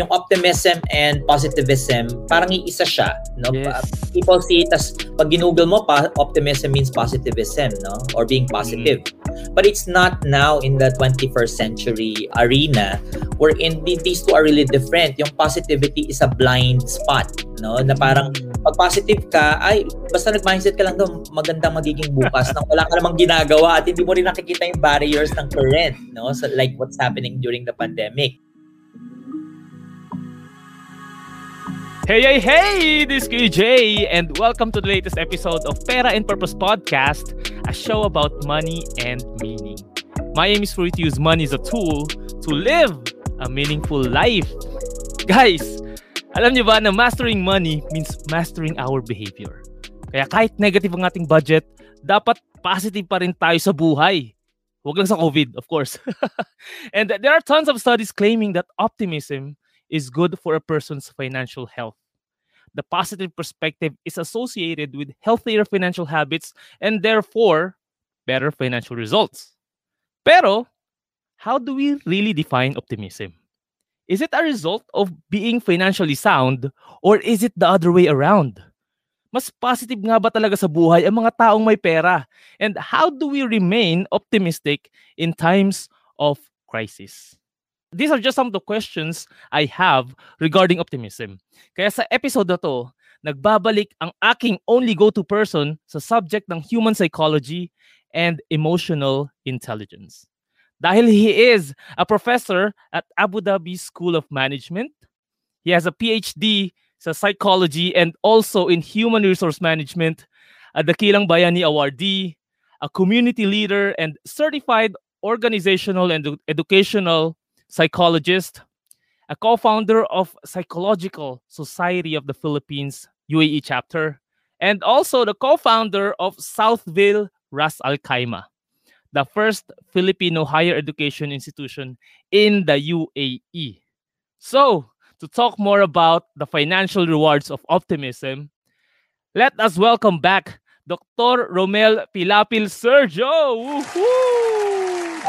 yung optimism and positivism, parang iisa siya, no? Yes. People see it as pag ginugol mo, pa, optimism means positivism, no? Or being positive. Mm. But it's not now in the 21st century arena wherein these two are really different. Yung positivity is a blind spot, no? Na parang Mm. pag positive ka, ay, basta nag-mindset ka lang daw, magandang magiging bukas nang wala ka namang ginagawa at hindi mo rin nakikita yung barriers ng current, no? So, like what's happening during the pandemic. Hey, hey, hey! This is KJ, and welcome to the latest episode of Pera and Purpose Podcast, a show about money and meaning. My aim is for you to use money as a tool to live a meaningful life. Guys, alam niyo ba na mastering money means mastering our behavior. Kaya kahit negative ang ating budget, dapat positive pa rin tayo sa buhay. Huwag lang sa COVID, of course. and there are tons of studies claiming that optimism is good for a person's financial health. The positive perspective is associated with healthier financial habits and therefore better financial results. Pero, how do we really define optimism? Is it a result of being financially sound or is it the other way around? Mas positive nga ba talaga sa buhay ang mga taong may pera? And how do we remain optimistic in times of crisis? These are just some of the questions I have regarding optimism. Kaya sa episode na to, nagbabalik ang aking only go-to person sa subject ng human psychology and emotional intelligence. Dahil he is a professor at Abu Dhabi School of Management, he has a PhD sa psychology and also in human resource management, a Dakilang Bayani awardee, a community leader and certified organizational and educational psychologist, a co-founder of Psychological Society of the Philippines UAE chapter, and also the co-founder of Southville Ras Al Khaimah, the first Filipino higher education institution in the UAE. So, to talk more about the financial rewards of optimism, let us welcome back Dr. Romel Pilapil Sergio. Woohoo!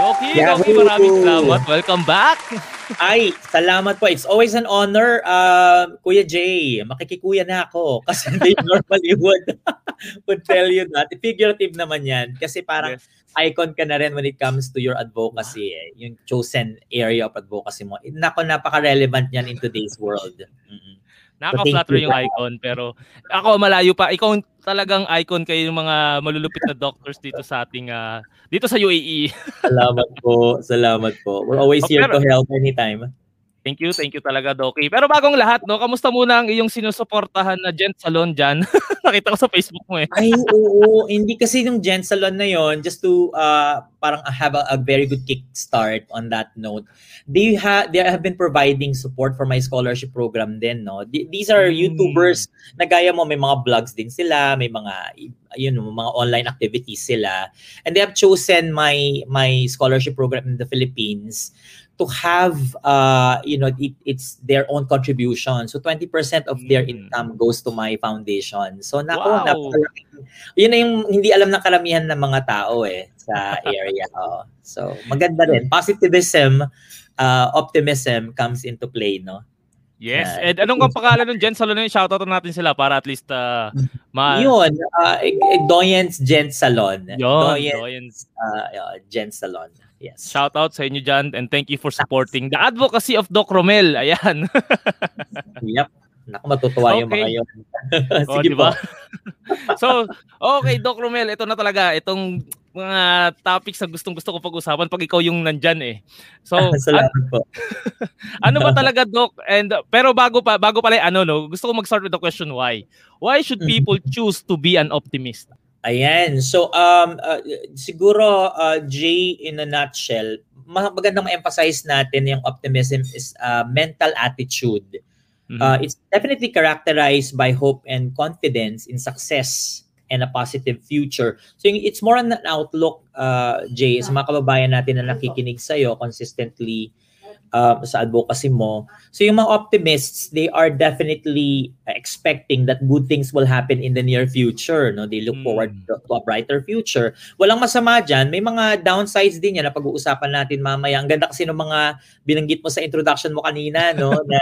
Doki, Doki, Yahoo! maraming salamat. Welcome back. Ay, salamat po. It's always an honor, uh, Kuya Jay. Makikikuya na ako kasi they normally would, would tell you that. Figurative naman yan kasi parang Yes. icon ka na rin when it comes to your advocacy. Eh. Yung chosen area of advocacy mo. Nako, napaka-relevant yan in today's world. Mm-mm. Nakaka-flatter you. yung icon pero ako malayo pa. Ikaw ang talagang icon kayo yung mga malulupit na doctors dito sa ating ah, dito sa UAE. Salamat po. Salamat po. We're always Oh, here pero- to help anytime. Thank you, thank you talaga, Doki. Pero bagong lahat, no, kamusta muna ang iyong sinusuportahan na Gent Salon dyan? Nakita ko sa Facebook mo eh. Ay, oo. Hindi kasi yung Gen Salon na yon just to uh, parang have a, a very good kickstart on that note. They, ha they have been providing support for my scholarship program din, no? Th- These are Mm. YouTubers na gaya mo, may mga vlogs din sila, may mga yun, mga online activities sila. And they have chosen my my scholarship program in the Philippines to have uh you know it, it's their own contribution so 20% of their Mm. income goes to my foundation so nako Wow. napakalaking yun na yung hindi alam ng karamihan ng mga tao eh sa area oh. so maganda rin positivism uh, optimism comes into play no Yes. Yeah. And anong ang pangalan ng Gent Salon na? Shoutout natin sila para at least ah, ma... yun uh, Doyens Gent Salon Yun, Doyens Doyens. uh, uh, Gent Salon yes Shoutout sa inyo dyan and thank you for supporting the advocacy of Doc Romel. Ayan. yep Naku, matutuwa yung Okay. mga yun. Oh, Sige di ba? po. so, okay, Doc Romel, ito na talaga. Itong mga topics na gustong-gusto ko pag-usapan pag ikaw yung nandyan eh. So, an- Salamat po. ano ba talaga, Doc? And, pero bago pa, bago pala yung ano, no, gusto ko mag-start with the question why. Why should people choose to be an optimist? Ayan. So, um, uh, siguro, uh, Jay, in a nutshell, ma- magandang ma-emphasize natin yung optimism is a mental attitude. Mhm. Uh, it's definitely characterized by hope and confidence in success and a positive future. So, yung- it's more on an outlook, uh, Jay, sa mga kababayan natin na nakikinig sa'yo consistently uh, sa advocacy mo. So yung mga optimists, they are definitely expecting that good things will happen in the near future. No, they look mm. forward to, to a brighter future. Walang masama diyan. May mga downsides din yan na pag-uusapan natin mamaya. Ang ganda kasi ng mga binanggit mo sa introduction mo kanina, no, na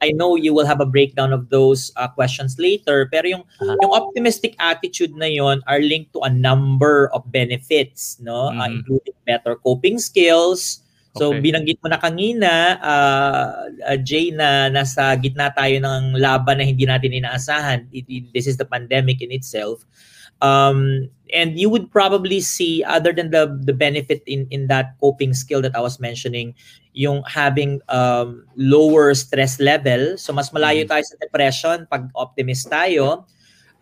I know you will have a breakdown of those uh, questions later. Pero yung uh-huh. yung optimistic attitude na yon are linked to a number of benefits, no, mm. uh, including better coping skills So okay. binanggit mo na kanina, uh, uh, Jay, na nasa gitna tayo ng laban na hindi natin inaasahan. It, it, this is the pandemic in itself. Um, and you would probably see, other than the, the benefit in, in that coping skill that I was mentioning, yung having um, lower stress level. So mas malayo mm. tayo sa depression pag optimist tayo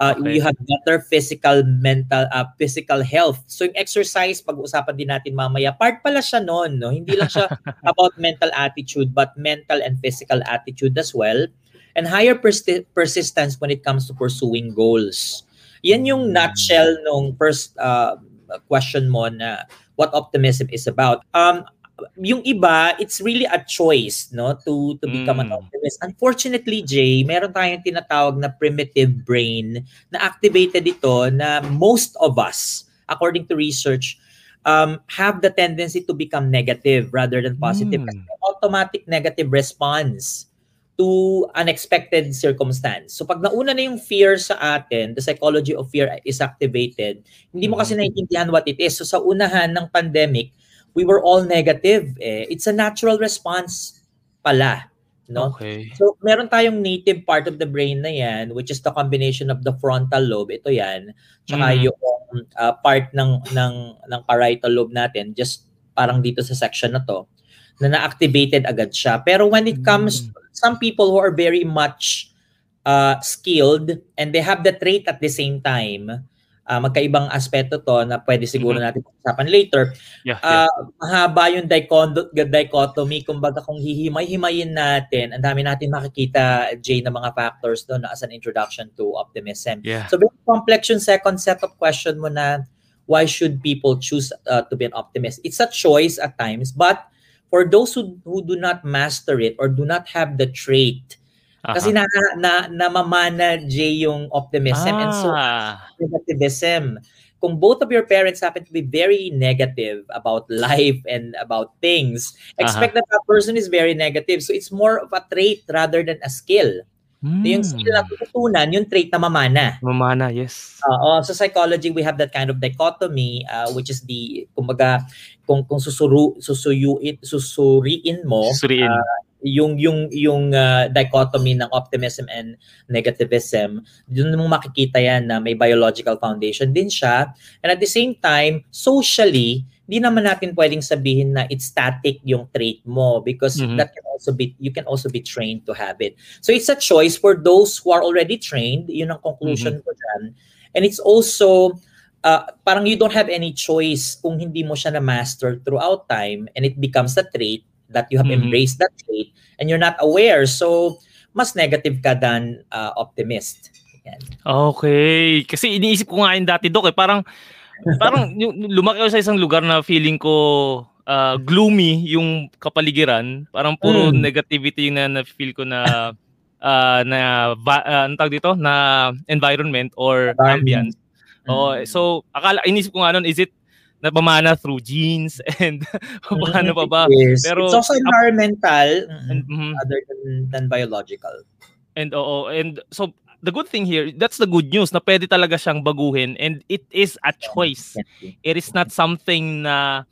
uh, okay. you have better physical mental uh, physical health. So yung exercise pag-uusapan din natin mamaya. Part pala siya noon no? Hindi lang siya about mental attitude but mental and physical attitude as well. And higher persi- persistence when it comes to pursuing goals. Yan yung hmm. nutshell nung first uh, question mo na what optimism is about. Um yung iba, it's really a choice, no, to to become mm. an optimist. Unfortunately, Jay, meron tayong tinatawag na primitive brain na activated ito na most of us, according to research, um, have the tendency to become negative rather than positive. Mm. automatic negative response to unexpected circumstance. So pag nauna na yung fear sa atin, the psychology of fear is activated, hindi mo kasi mm. naiintindihan what it is. So sa unahan ng pandemic, we were all negative. Eh. It's a natural response pala. No? Okay. So, meron tayong native part of the brain na yan, which is the combination of the frontal lobe, ito yan, tsaka mm. yung uh, part ng, ng, ng parietal lobe natin, just parang dito sa section na to, na na-activated agad siya. Pero when it comes, mm. some people who are very much uh, skilled and they have the trait at the same time, uh, magkaibang aspeto to na pwede siguro mm-hmm. natin pag-usapan later. Yeah, yeah. Uh, mahaba yung dichond- dichotomy, kumbaga kung hihimay-himayin natin, ang dami natin makikita, Jay, na mga factors doon as an introduction to optimism. Yeah. So very complex yung second set of question mo na why should people choose uh, to be an optimist? It's a choice at times, but for those who, who do not master it or do not have the trait Uh-huh. Kasi na, na namamana J yung optimism ah. and so ah. negativism. Kung both of your parents happen to be very negative about life and about things, expect uh-huh. that that person is very negative. So it's more of a trait rather than a skill. Mm. yung skill na tututunan, yung trait na mamana. Mamana, yes. Uh, so psychology, we have that kind of dichotomy, uh, which is the, kumbaga, kung, kung susuru, susuyuin, susuriin mo, susuriin. Uh, yung yung yung uh, dichotomy ng optimism and negativism doon mo makikita yan na may biological foundation din siya and at the same time socially di naman natin pwedeng sabihin na it's static yung trait mo because mm-hmm. that can also be you can also be trained to have it so it's a choice for those who are already trained yun ang conclusion mm-hmm. ko dyan and it's also uh, parang you don't have any choice kung hindi mo siya na master throughout time and it becomes a trait that you have mm-hmm. embraced that trait and you're not aware. So, mas negative ka than uh, optimist. Yan. Okay. Kasi iniisip ko nga yun dati, Dok, eh. Parang, parang lumaki ako sa isang lugar na feeling ko uh, gloomy yung kapaligiran. Parang puro mm. negativity yung na, na feel ko na uh, na uh, ano tawag dito na environment or ambience. Mm. Oh, so akala inisip ko nga noon is it napamana through genes and paano pa ba. Yes. Pero it's also environmental and, mm-hmm. other than, than biological. And oo, and so the good thing here, that's the good news na pwede talaga siyang baguhin and it is a choice. It is not something na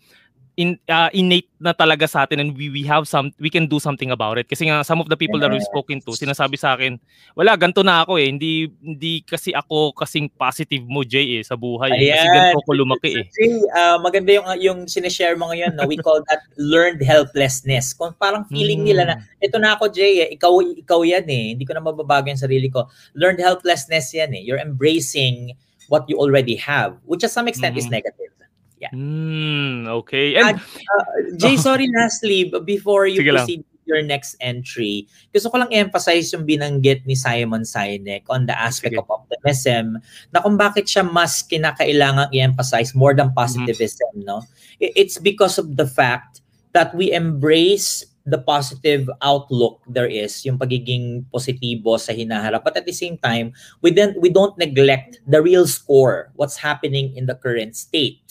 in uh, innate na talaga sa atin and we, we have some we can do something about it. Kasi nga some of the people that we've spoken to sinasabi sa akin wala ganto na ako eh. Hindi hindi kasi ako kasing positive mo Jay eh sa buhay eh. kasi ganito ako lumaki eh. Jay, uh, maganda yung yung sineshare mo ngayon no? We call that learned helplessness. Kung parang feeling mm. nila na hmm. ito na ako Jay eh, ikaw ikaw yan eh. Hindi ko na mababago yung sarili ko. Learned helplessness yan eh. You're embracing what you already have which to some extent mm-hmm. is negative Yeah. Mm, okay. And, uh, Jay, sorry lastly, before you Sige proceed lang. your next entry, gusto ko lang emphasize yung binanggit ni Simon Sinek on the aspect Sige. of optimism na kung bakit siya mas kinakailangang i-emphasize more than positivism, mm-hmm. no? It's because of the fact that we embrace the positive outlook there is, yung pagiging positibo sa hinaharap. But at the same time, we then we don't neglect the real score, what's happening in the current state.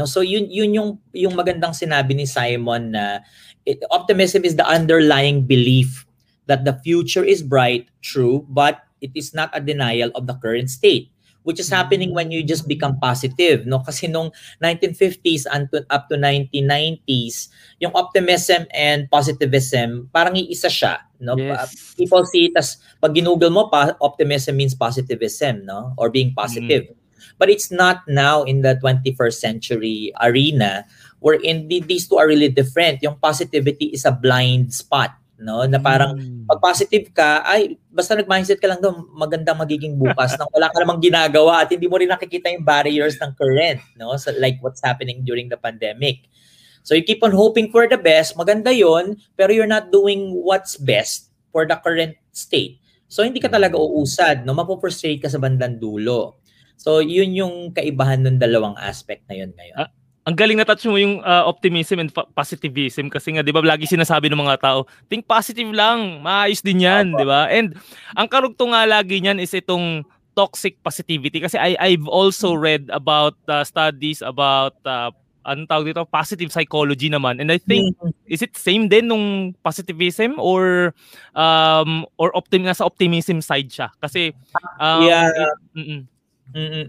No, so yun yun yung yung magandang sinabi ni Simon na it, optimism is the underlying belief that the future is bright, true, but it is not a denial of the current state which is happening when you just become positive no kasi nung 1950s unto, up to 1990s yung optimism and positivism parang iisa siya no yes. people see it as pag ginugol mo pa, optimism means positivism no or being positive mm. But it's not now in the 21st century arena wherein these two are really different yung positivity is a blind spot no? Na parang mm. pag positive ka, ay basta nag-mindset ka lang doon, magandang magiging bukas nang wala ka namang ginagawa at hindi mo rin nakikita yung barriers ng current, no? So like what's happening during the pandemic. So you keep on hoping for the best, maganda 'yon, pero you're not doing what's best for the current state. So hindi ka talaga uusad, no? Mapo-frustrate ka sa bandang dulo. So yun yung kaibahan ng dalawang aspect na yun ngayon. Ah, ang galing na touch mo yung uh, optimism and positivism kasi nga 'di ba lagi sinasabi ng mga tao, think positive lang, maayos din 'yan, 'di ba? And ang karugtong nga lagi niyan is itong toxic positivity kasi I I've also hmm. read about uh, studies about uh, anong tawag dito, positive psychology naman. And I think mm-hmm. is it same din nung positivism or um or optim sa optimism side siya? Kasi um, yeah. It, Mm-mm.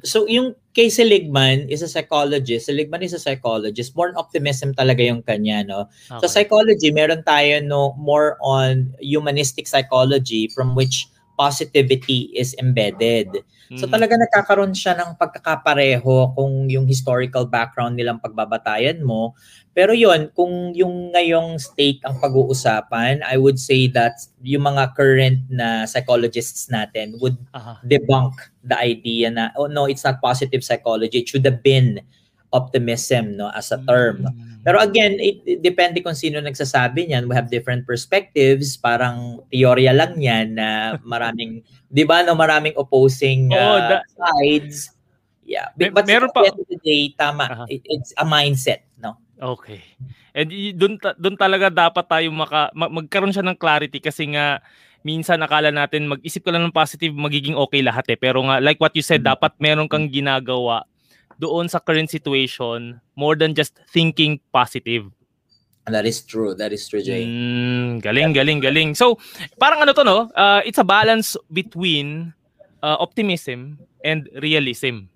So yung kay Seligman is a psychologist. Seligman is a psychologist. More on optimism talaga yung kanya, no? Okay. Sa psychology, meron tayo no more on humanistic psychology from which positivity is embedded. So mm. talaga nagkakaroon siya ng pagkakapareho kung yung historical background nilang pagbabatayan mo. Pero yon kung yung ngayong state ang pag-uusapan, I would say that yung mga current na psychologists natin would uh-huh. debunk the idea na, oh no, it's not positive psychology. It should have been optimism no as a term. Mm. Pero again, it, it depende kung sino nagsasabi niyan. We have different perspectives. Parang teorya lang yan na maraming, di ba, no, maraming opposing uh, oh, that, sides. Yeah. But, but meron pa, the day, tama. Uh-huh. It, it's a mindset, no? Okay. And doon doon talaga dapat tayo maka, magkaroon siya ng clarity kasi nga minsan nakala natin mag-isip ka lang ng positive magiging okay lahat eh pero nga like what you said mm-hmm. dapat meron kang ginagawa doon sa current situation more than just thinking positive. That is true. That is true, Jay. Mm, galing, galing, galing. So, parang ano to, no? Uh, it's a balance between uh, optimism and realism.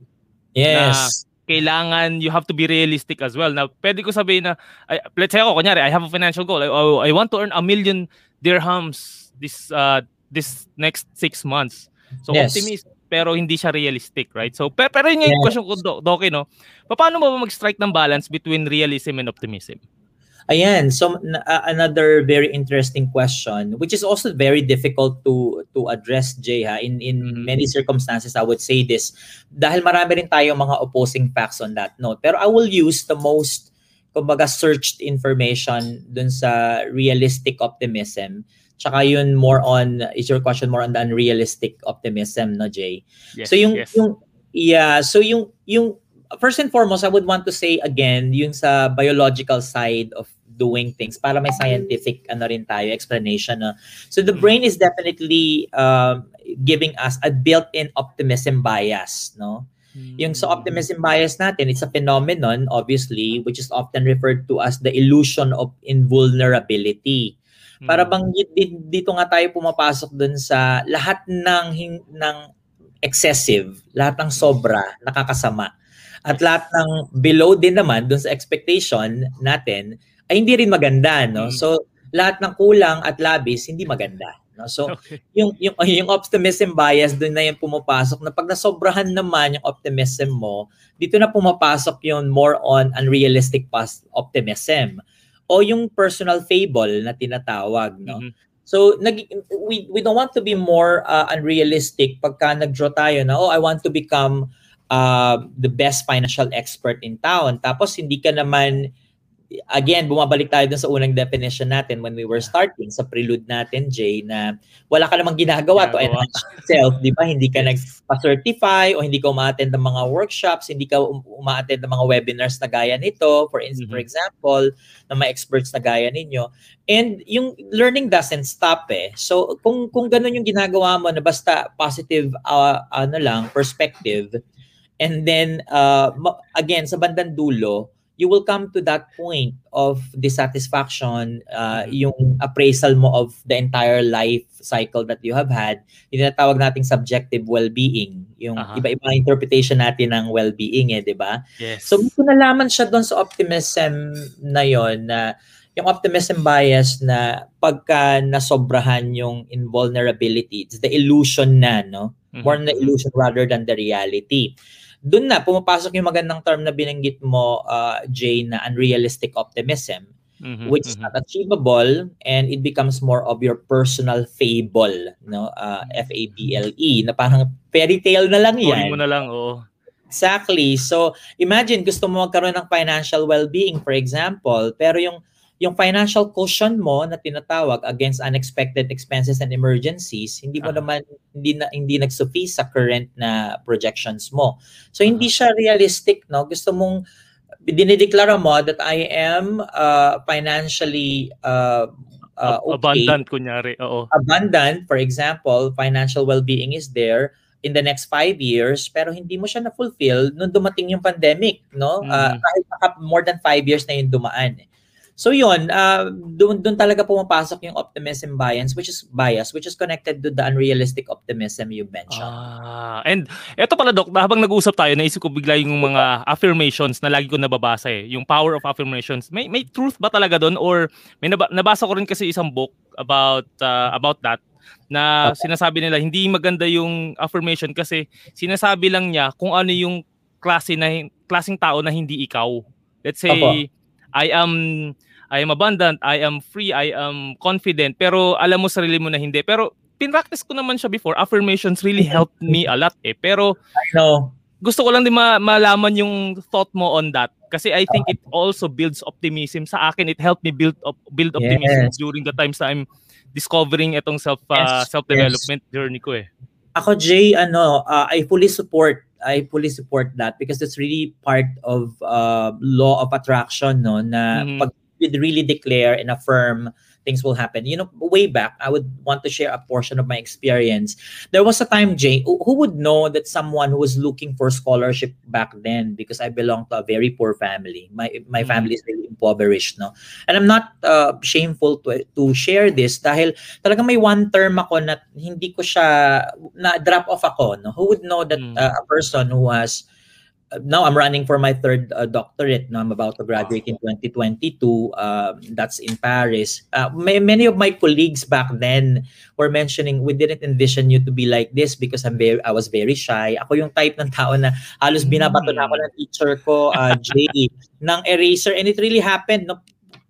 Yes. Na kailangan you have to be realistic as well. Now, pwede ko sabihin na, I, let's say ako, kunyari, I have a financial goal. I, I want to earn a million dirhams this uh, this next six months. So, yes. optimism pero hindi siya realistic, right? So, pero, pero yun yung yes. question ko, Do, Doki, no? Paano mo ba mag-strike ng balance between realism and optimism? Ayan, so uh, another very interesting question which is also very difficult to to address Jay ha in in mm-hmm. many circumstances I would say this dahil marami rin tayo mga opposing facts on that note pero I will use the most kumbaga searched information dun sa realistic optimism Tsaka yun more on, is your question more on the unrealistic optimism, no, Jay? Yes, so yung, yes. yung, yeah, so yung, yung, first and foremost, I would want to say again, yung sa biological side of doing things para may scientific ano rin tayo explanation no? so the brain is definitely um, giving us a built-in optimism bias no yung sa optimism bias natin it's a phenomenon obviously which is often referred to as the illusion of invulnerability para mm. bang dito nga tayo pumapasok dun sa lahat ng ng excessive, lahat ng sobra nakakasama. At lahat ng below din naman dun sa expectation natin ay hindi rin maganda, no? Mm. So lahat ng kulang at labis hindi maganda. No? So, okay. yung, yung, yung optimism bias, doon na yung pumapasok na pag nasobrahan naman yung optimism mo, dito na pumapasok yung more on unrealistic past optimism o yung personal fable na tinatawag no mm-hmm. so nag we we don't want to be more uh, unrealistic pagka nagdraw tayo na oh I want to become uh, the best financial expert in town tapos hindi ka naman again, bumabalik tayo dun sa unang definition natin when we were starting sa prelude natin, Jay, na wala ka namang ginagawa to enhance yourself, di ba? Hindi ka nagpa-certify o hindi ka umaattend ng mga workshops, hindi ka um- umaattend ng mga webinars na gaya nito, for, mm-hmm. for example, na mga experts na gaya ninyo. And yung learning doesn't stop eh. So kung kung ganun yung ginagawa mo na basta positive uh, ano lang perspective and then uh, again sa bandang dulo you will come to that point of dissatisfaction, uh, mm-hmm. yung appraisal mo of the entire life cycle that you have had, yung tinatawag nating subjective well-being, yung uh-huh. iba-iba interpretation natin ng well-being eh, di ba? Yes. So, kung nalaman siya doon sa optimism na yon na yung optimism bias na pagka nasobrahan yung invulnerability, it's the illusion na, no? More mm-hmm. na illusion rather than the reality doon na pumapasok yung magandang term na binanggit mo uh, Jay na unrealistic optimism mm-hmm, which mm-hmm. is not achievable and it becomes more of your personal fable no uh, F A B L E na parang fairy tale na lang yan. mo na lang oh. Exactly. So imagine gusto mo magkaroon ng financial well-being for example pero yung yung financial cushion mo na tinatawag against unexpected expenses and emergencies, hindi mo uh-huh. naman hindi na hindi nagsuffice sa current na projections mo. So uh-huh. hindi siya realistic, no? Gusto mong dinideklara mo that I am uh, financially uh, uh, okay. abundant kunyari, oo. Abundant, for example, financial well-being is there in the next five years pero hindi mo siya na-fulfill nung dumating yung pandemic, no? Mm. Uh, kahit more than five years na yung dumaan. Eh. So yun, uh, doon doon talaga pumapasok yung optimism bias which is bias which is connected to the unrealistic optimism you mentioned. Ah, and eto pala doc, habang nag-uusap tayo, naisip ko bigla yung mga affirmations na lagi ko nababasa eh, yung power of affirmations. May may truth ba talaga doon or may nab- nabasa ko rin kasi isang book about uh, about that na okay. sinasabi nila hindi maganda yung affirmation kasi sinasabi lang niya kung ano yung klase na klaseng tao na hindi ikaw. Let's say Opo. I am I am abundant, I am free, I am confident, pero alam mo sarili mo na hindi. Pero pinractice ko naman siya before. Affirmations really helped me a lot eh. Pero I know. Gusto ko lang din ma- malaman yung thought mo on that kasi I think it also builds optimism sa akin. It helped me build up build optimism yes. during the times that I'm discovering itong self uh, yes. self-development yes. journey ko eh. Ako Jay, ano, uh, I fully support I fully support that because it's really part of uh, law of attraction no na mm-hmm. pag you'd really declare and affirm things will happen. You know, way back, I would want to share a portion of my experience. There was a time, Jay, who would know that someone who was looking for scholarship back then because I belong to a very poor family. My my mm-hmm. family is really impoverished, no? And I'm not uh, shameful to to share this dahil talaga may one term ako na hindi ko siya na drop off ako, no? Who would know that mm-hmm. uh, a person who has now I'm running for my third uh, doctorate. Now I'm about to graduate in 2022. Uh, that's in Paris. Uh, may, many of my colleagues back then were mentioning we didn't envision you to be like this because I'm very I was very shy. Ako yung type ng tao na halos binabato na ako ng teacher ko, uh, Jay, ng eraser and it really happened. No?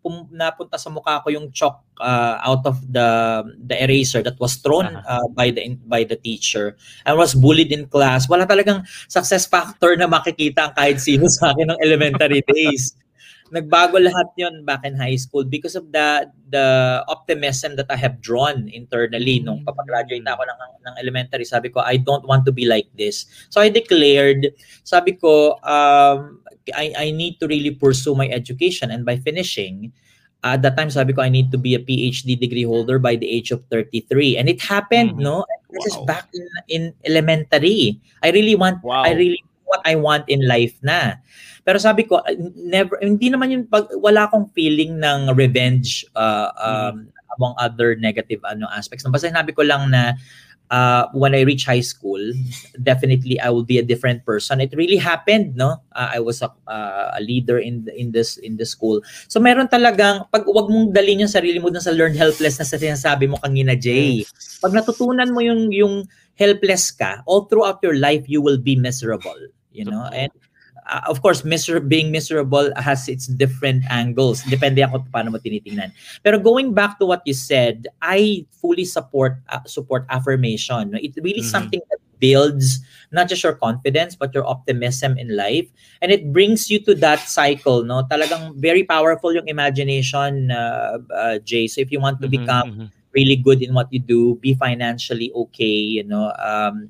Pum- napunta sa mukha ko yung chalk uh, out of the the eraser that was thrown uh, by the by the teacher and was bullied in class. Wala talagang success factor na makikita ang kahit sino sa akin ng elementary days. Nagbago lahat yon back in high school because of the the optimism that I have drawn internally nung mm. papagraduate na ako ng, ng elementary. Sabi ko, I don't want to be like this. So I declared, sabi ko, um, I, I need to really pursue my education and by finishing, at that time sabi ko I need to be a PhD degree holder by the age of 33 and it happened mm-hmm. no this wow. is back in, in elementary I really want wow. I really what I want in life na pero sabi ko never hindi naman yung pag, wala akong feeling ng revenge uh, um, mm-hmm. among other negative ano aspects no basta sinabi ko lang na uh, when I reach high school, definitely I will be a different person. It really happened, no? Uh, I was a, uh, a leader in in this in the school. So meron talagang pag wag mong dalhin yung sarili mo dun sa learned helplessness na sinasabi mo kanina, Jay. Pag natutunan mo yung yung helpless ka, all throughout your life you will be miserable, you know? And uh, of course, miser- being miserable has its different angles. Depende ako paano mo tinitingnan. Pero going back to what you said, I fully support uh, support affirmation. It's really mm-hmm. something that builds not just your confidence but your optimism in life and it brings you to that cycle no talagang very powerful yung imagination uh, uh, Jay so if you want to mm-hmm, become mm-hmm. really good in what you do be financially okay you know um,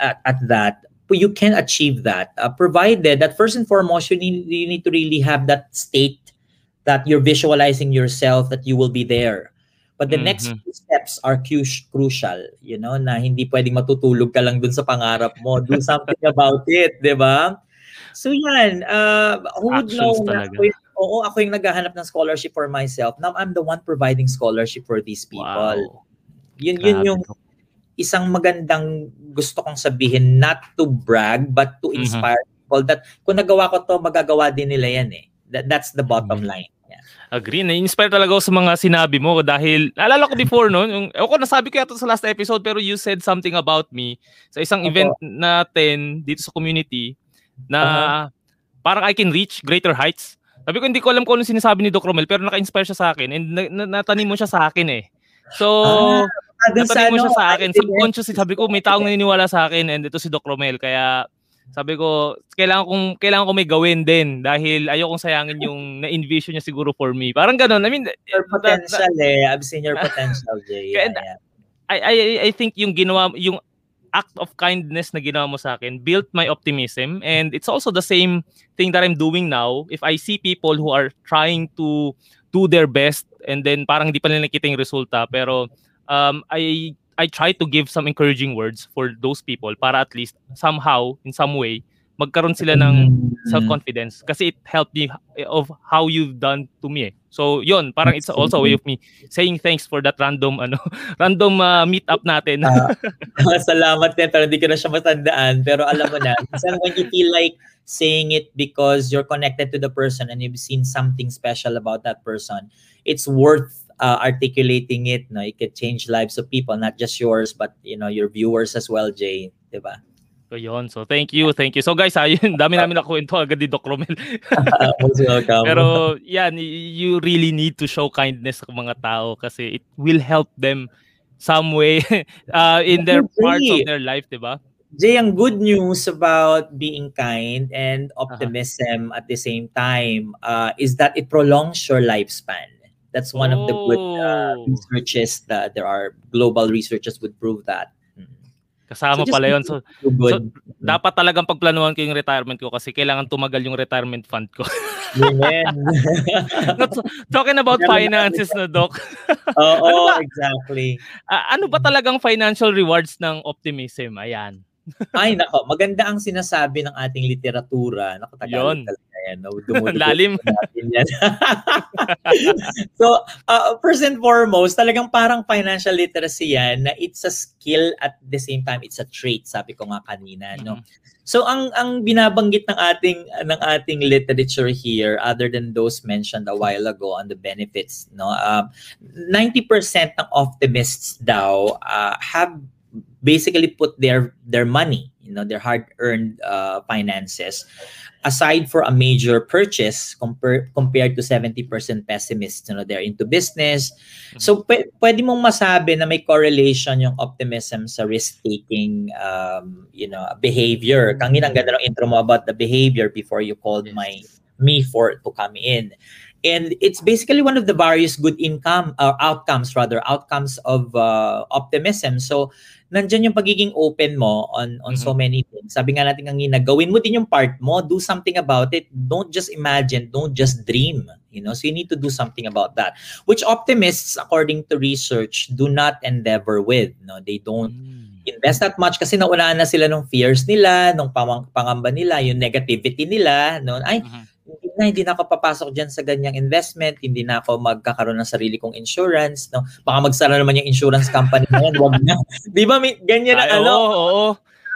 at, at that you can achieve that uh, provided that first and foremost you need you need to really have that state that you're visualizing yourself that you will be there But the mm-hmm. next steps are crucial, you know, na hindi pwedeng matutulog ka lang dun sa pangarap mo. Do something about it, di ba? So yan, uh, who would know na ako, oo, ako yung naghahanap ng scholarship for myself. Now I'm the one providing scholarship for these people. Wow. Yun, yun yung isang magandang gusto kong sabihin, not to brag, but to mm-hmm. inspire mm-hmm. people that kung nagawa ko to, magagawa din nila yan eh. That, that's the bottom mm-hmm. line. Agree. Na-inspire talaga ako sa mga sinabi mo dahil alala ko before no, yung ako nasabi ko yata sa last episode pero you said something about me sa isang okay. event natin dito sa community na uh-huh. parang I can reach greater heights. Sabi ko hindi ko alam kung ano sinasabi ni Doc Romel pero naka-inspire siya sa akin and na- na- natanim mo siya sa akin eh. So, ah, natanim mo siya sa akin. Subconscious, sabi ko may taong naniniwala sa akin and ito si Doc Romel kaya sabi ko, kailangan kong kailangan ko may gawin din dahil ayokong sayangin yung na-envision niya siguro for me. Parang ganoon. I mean, your potential that, eh. I've seen your potential, Jay. Yeah, yeah. I, I I think yung ginawa yung act of kindness na ginawa mo sa akin built my optimism and it's also the same thing that I'm doing now. If I see people who are trying to do their best and then parang hindi pa nila nakita yung resulta pero um, I I try to give some encouraging words for those people para at least somehow, in some way, magkaroon sila ng mm. self-confidence kasi it helped me of how you've done to me. Eh. So, yon parang it's also a way of me saying thanks for that random ano, random uh, meet up natin. uh, salamat din, pero hindi ko na siya matandaan. Pero alam mo na, minsan when you feel like saying it because you're connected to the person and you've seen something special about that person, it's worth uh, articulating it, no, it could change lives of people, not just yours, but you know your viewers as well, Jay, diba? So yun. So thank you, thank you. So guys, ayun, dami namin na kwento agad ni Doc Romel. Pero yan, you really need to show kindness sa mga tao kasi it will help them some way uh, in their parts of their life, di ba? Jay, ang good news about being kind and uh-huh. optimism uh-huh. at the same time uh, is that it prolongs your lifespan. That's one oh. of the good uh, oh. researches that there are global researches would prove that. Mm. Kasama so pala yun. So, so, dapat talagang pagplanuhan ko yung retirement ko kasi kailangan tumagal yung retirement fund ko. Amen. Not, talking about finances na, Doc. Oo, ano ba, exactly. Uh, ano ba talagang financial rewards ng optimism? Ayan. Ay, nako, maganda ang sinasabi ng ating literatura. Nako, Tagalog talaga yan. No? Lalim. yan. so, uh, first and foremost, talagang parang financial literacy yan na it's a skill at the same time it's a trait, sabi ko nga kanina, no? Mm-hmm. So ang ang binabanggit ng ating ng ating literature here other than those mentioned a while ago on the benefits no um, 90% ng optimists daw uh, have basically put their their money, you know, their hard-earned uh, finances aside for a major purchase compared compared to 70% pessimists, you know, they're into business. Mm-hmm. So p- pwede mong masabi na may correlation yung optimism sa risk-taking um, you know, behavior. Kanina ang ganda ng intro mo about the behavior before you called yes. my me for to come in and it's basically one of the various good income or uh, outcomes rather outcomes of uh, optimism so nandiyan yung pagiging open mo on on mm-hmm. so many things. Sabi nga natin kanina gawin mo din yung part mo do something about it. Don't just imagine don't just dream you know? So you need to do something about that. Which optimists according to research do not endeavor with no? They don't mm. invest that much kasi naunahan na sila ng fears nila nung pang- pangamba nila yung negativity nila no? Ay mm-hmm hindi na, hindi na ako papasok dyan sa ganyang investment, hindi na ako magkakaroon ng sarili kong insurance, no? Baka magsara naman yung insurance company na yan, wag na. Di ba, may, ganyan na ano? Oo, oo.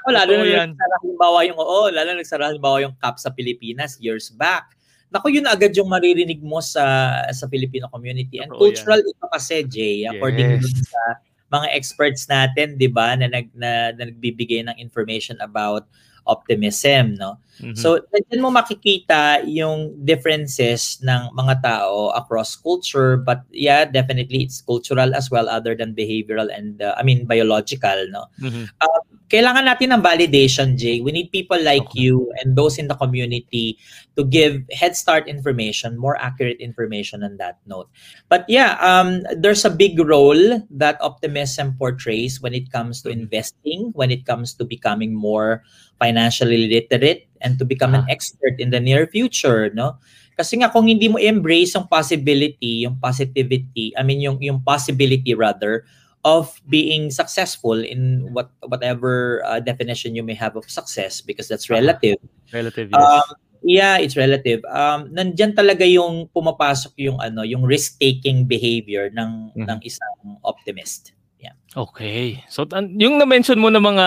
Oh, lalo na yan. nagsara halimbawa yung, oo, lalo na nagsara halimbawa yung CAP sa Pilipinas years back. Naku, yun agad yung maririnig mo sa sa Filipino community. And Totoo cultural yan. ito kasi, Jay, according yes. sa mga experts natin, 'di ba, na nag na, na nagbibigay ng information about optimism, no? Mm-hmm. So, nandiyan mo makikita yung differences ng mga tao across culture, but yeah, definitely it's cultural as well other than behavioral and uh, I mean biological, no? Mm-hmm. Uh, kailangan natin ng validation, Jay. We need people like okay. you and those in the community to give head start information, more accurate information on that note. But yeah, um, there's a big role that optimism portrays when it comes to mm-hmm. investing, when it comes to becoming more financially literate and to become an ah. expert in the near future, no? Kasi nga kung hindi mo embrace yung possibility, yung positivity, I mean yung yung possibility rather of being successful in what whatever uh, definition you may have of success because that's uh-huh. relative. Relative, yes. Um, yeah, it's relative. Um nandiyan talaga yung pumapasok yung ano, yung risk-taking behavior ng mm-hmm. ng isang optimist. Yeah. Okay. So yung na-mention mo na mga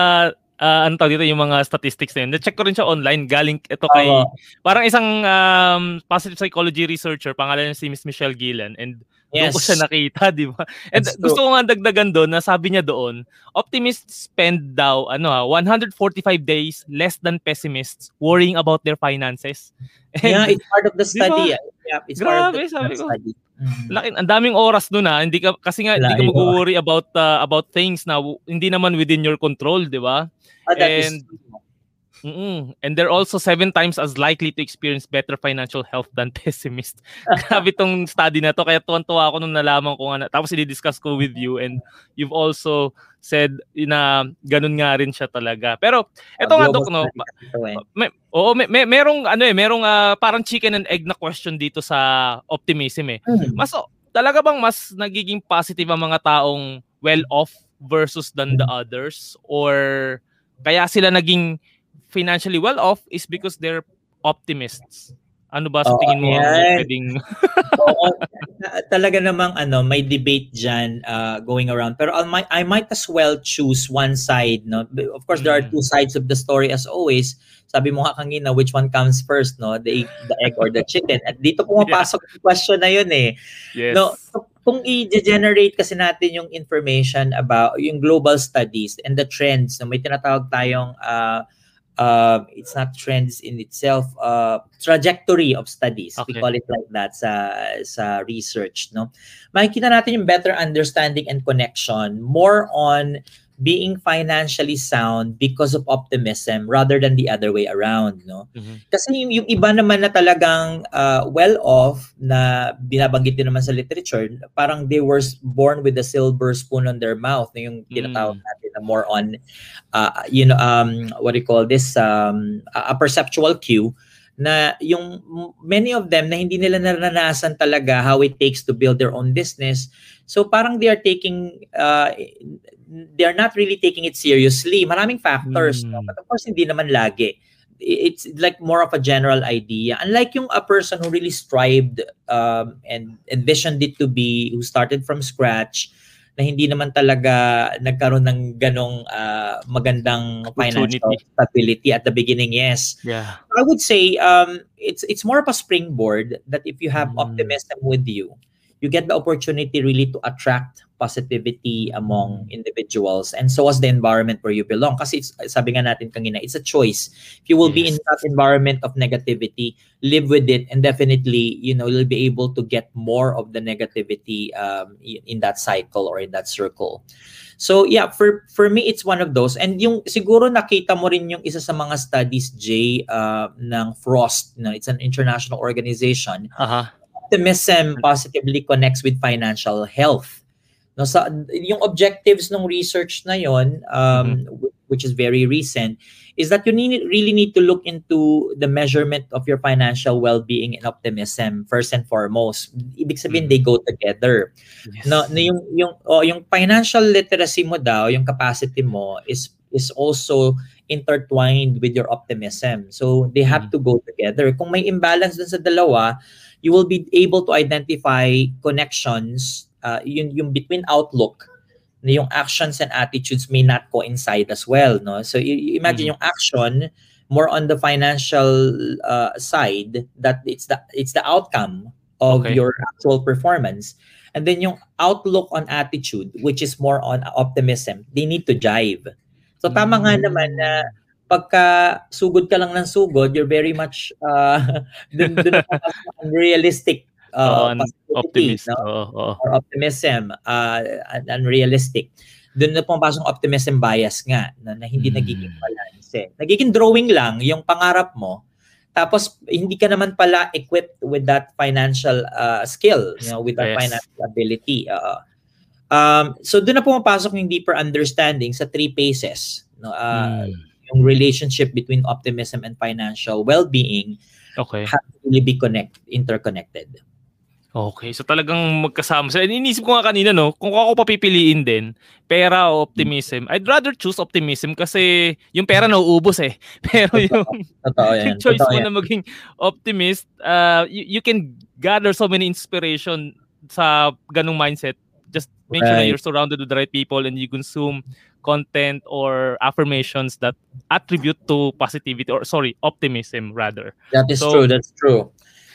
uh, ano tawag dito, yung mga statistics na yun. Na-check ko rin siya online. Galing ito kay, uh, parang isang um, positive psychology researcher, pangalan niya si Miss Michelle Gillen. And yes. doon ko siya nakita, di ba? And That's gusto ko nga dagdagan doon, na sabi niya doon, optimists spend daw, ano ha, 145 days less than pessimists worrying about their finances. And, yeah, it's part of the study. Diba? Yeah, it's Grabe, part of the, sabi ko. study. Mm-hmm. Laki, ang daming oras doon na hindi ka kasi nga hindi ka mag-worry about uh, about things na hindi naman within your control, 'di ba? Oh, and Mm-mm. And they're also seven times as likely to experience better financial health than pessimists. Grabe tong study na to. Kaya tuwan-tuwa ako nung nalaman ko nga. Tapos i-discuss ko with you and you've also said na ganun nga rin siya talaga. Pero eto uh, nga Dok, no? Eh. May, oo, may, may, merong ano eh, merong uh, parang chicken and egg na question dito sa optimism eh. Mm. Mas talaga bang mas nagiging positive ang mga taong well off versus than the others or kaya sila naging financially well off is because they're optimists. Ano ba sa oh, tingin mo pwedeng Oo, talaga namang ano, may debate diyan uh, going around. Pero I might I might as well choose one side, no. Of course there are mm. two sides of the story as always. Sabi mo nga kanina which one comes first, no? The egg, the egg or the chicken. At dito pumapasok yeah. yung question na yun eh. Yes. No, kung i-generate kasi natin yung information about yung global studies and the trends, no, may tinatawag tayong uh, uh, it's not trends in itself, uh, trajectory of studies. Okay. We call it like that sa, sa research. No? Makikita natin yung better understanding and connection more on being financially sound because of optimism rather than the other way around no mm-hmm. kasi yung, yung iba naman na talagang uh, well off na binabanggit din naman sa literature parang they were born with a silver spoon on their mouth no? yung tinatawag mm. natin na more on uh, you know um what do you call this um a perceptual cue na yung many of them na hindi nila naranasan talaga how it takes to build their own business so parang they are taking uh, they're not really taking it seriously. Maraming factors, mm. no? but of course hindi naman lagi. It's like more of a general idea. Unlike yung a person who really strived um, and envisioned it to be, who started from scratch, na hindi naman talaga nagkaroon ng ganong uh, magandang financial stability at the beginning. Yes. Yeah. I would say um, it's it's more of a springboard that if you have mm. optimism with you, you get the opportunity really to attract positivity among individuals. And so as the environment where you belong. Kasi it's, sabi nga natin kanina it's a choice. If you will yes. be in that environment of negativity live with it and definitely you know you'll be able to get more of the negativity um, in that cycle or in that circle. So yeah for for me it's one of those. And yung siguro nakita mo rin yung isa sa mga studies J uh, ng Frost no it's an international organization. Uh-huh optimism positively connects with financial health. No, sa yung objectives ng research na yon um, mm-hmm. which is very recent is that you need really need to look into the measurement of your financial well-being and optimism first and foremost. Ibig sabihin mm-hmm. they go together. Yes. No, no yung yung oh, yung financial literacy mo daw, yung capacity mo is is also intertwined with your optimism. So they have mm-hmm. to go together. Kung may imbalance dun sa dalawa, you will be able to identify connections uh, yung, yung between outlook yung actions and attitudes may not coincide as well no so you, imagine mm-hmm. yung action more on the financial uh, side that it's the it's the outcome of okay. your actual performance and then yung outlook on attitude which is more on optimism they need to jive so tama mm-hmm. nga naman na pagka sugod ka lang ng sugod, you're very much uh, dun, dun unrealistic uh, optimist. No? Oo, oo. or optimism, uh, unrealistic. Doon na pumapasok optimism bias nga na, na hindi Mm. nagiging balance. Eh. Nagiging drawing lang yung pangarap mo. Tapos hindi ka naman pala equipped with that financial uh, skill, you know, with that Yes. financial ability. Oo. um, so doon na pumapasok yung deeper understanding sa three phases. No? Uh, Mm. Yung relationship between optimism and financial well-being Okay. have to really be connect, interconnected. Okay, so talagang magkasama. So, iniisip ko nga kanina, no, kung ako papipiliin din, pera o optimism, I'd rather choose optimism kasi yung pera nauubos eh. Pero yung, Totoo yan. yung choice Totoo mo yan. na maging optimist, uh, you, you can gather so many inspiration sa ganung mindset. Just make sure that Right. you're surrounded with the right people and you consume content or affirmations that attribute to positivity or sorry, optimism rather. That is So- true, that's true.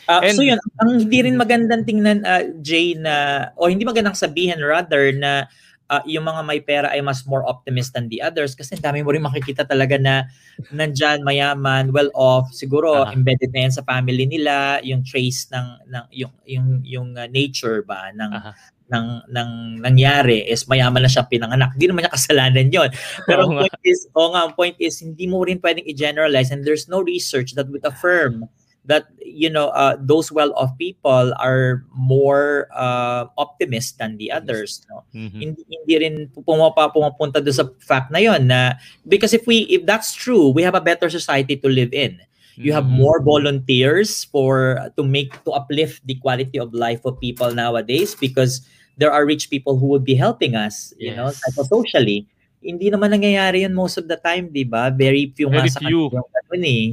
Uh, And- so yun, ang hindi rin magandang tingnan, uh, Jay, na, o hindi magandang sabihin rather na uh, yung mga may pera ay mas more optimist than the others kasi dami mo rin makikita talaga na nandyan, mayaman, well off, siguro Ah. embedded na yan sa family nila, yung trace ng, ng yung, yung, yung uh, nature ba ng, Aha. ng, ng nangyari is mayaman na siya pinanganak. Hindi naman niya kasalanan yon Pero nga. point is, oh nga, ang point is, hindi mo rin pwedeng i-generalize and there's no research that would affirm that you know uh, those well-off people are more uh, optimist than the others no Mhm. hindi hindi rin pumapa pumapunta doon sa fact na yon na because if we if that's true we have a better society to live in you have Mhm. more volunteers for to make to uplift the quality of life of people nowadays because there are rich people who would be helping us you know Yes. psychosocially hindi naman nangyayari yun most of the time di ba very few nga Very sa few. kanila yung ganun eh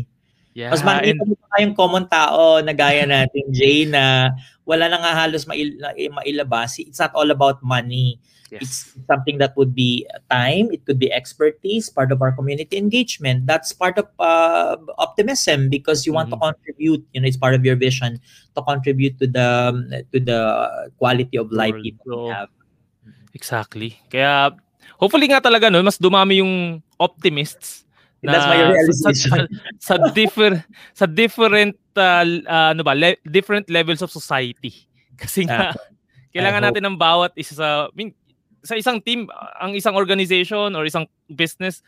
Yeah, mas makikita and mo pa tayong common tao na gaya natin, Jay, na wala na nga halos mail, na- mailabas. It's not all about money. yes. It's something that would be time, it could be expertise, part of our community engagement. That's part of uh, optimism because you want to Mhm. contribute, you know, it's part of your vision to contribute to the to the quality of life World. people So, have. Exactly. Kaya hopefully nga talaga no, mas dumami yung optimists na That's my sa, realization. sa, sa different sa different uh, uh, ano ba, le- different levels of society. Kasi nga kailangan I hope. natin ng bawat isa sa I mean, sa isang team, ang isang organization or isang business,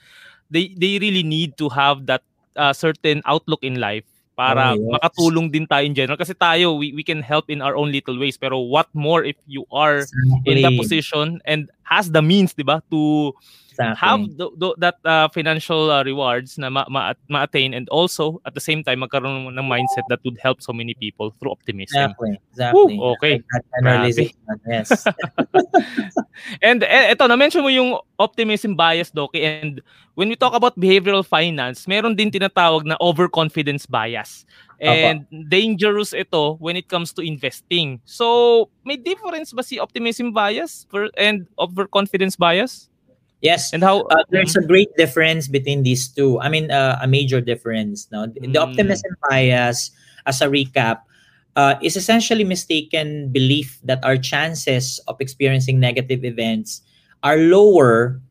they they really need to have that uh, certain outlook in life para Oh, yes. makatulong din tayo in general kasi tayo we, we can help in our own little ways pero what more if you are in that Exactly. position and has the means, 'di ba, to Exactly. have th- th- that uh, financial uh, rewards na ma- ma- ma-attain and also at the same time magkaroon ng mindset that would help so many people through optimism. Exactly. Exactly. Woo, okay. Yes. And eh, eto, na-mention mo yung optimism bias, Doki. And when we talk about behavioral finance, meron din tinatawag na overconfidence bias. And dangerous ito when it comes to investing. So, may difference ba si optimism bias for, and overconfidence bias? Yes. And how... Uh, there's a great difference between these two. I mean, uh, a major difference. No, the Mm. optimism bias, as a recap, uh, is essentially mistaken belief that our chances of experiencing negative events are lower,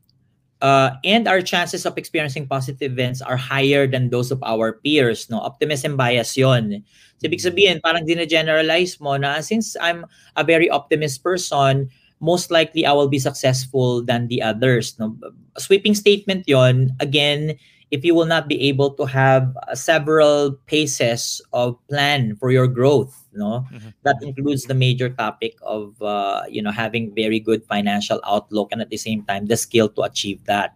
uh, and our chances of experiencing positive events are higher than those of our peers. No, optimism bias yon. So, ibig sabihin, parang dina-generalize mo na since I'm a very optimist person, most likely I will be successful than the others. No? Sweeping statement yon. Again, if you will not be able to have uh, several paces of plan for your growth, no, Mhm. that includes the major topic of uh, you know having very good financial outlook and at the same time the skill to achieve that.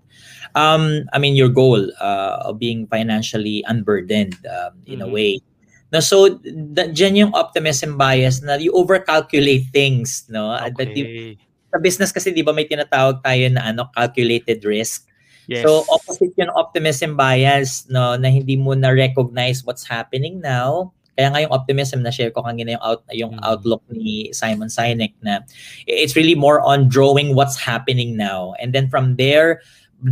Um, I mean your goal uh, of being financially unburdened um, in a Mhm. way. No, so the, dyan yung optimism bias na you overcalculate things, no? Uh, That you, sa business kasi 'di ba may tinatawag tayo na ano calculated risk. Yes. So opposite yun ng optimism bias no na hindi mo na recognize what's happening now. Kaya nga yung optimism na share ko kanina yung out yung Mm. outlook ni Simon Sinek na it's really more on drawing what's happening now and then from there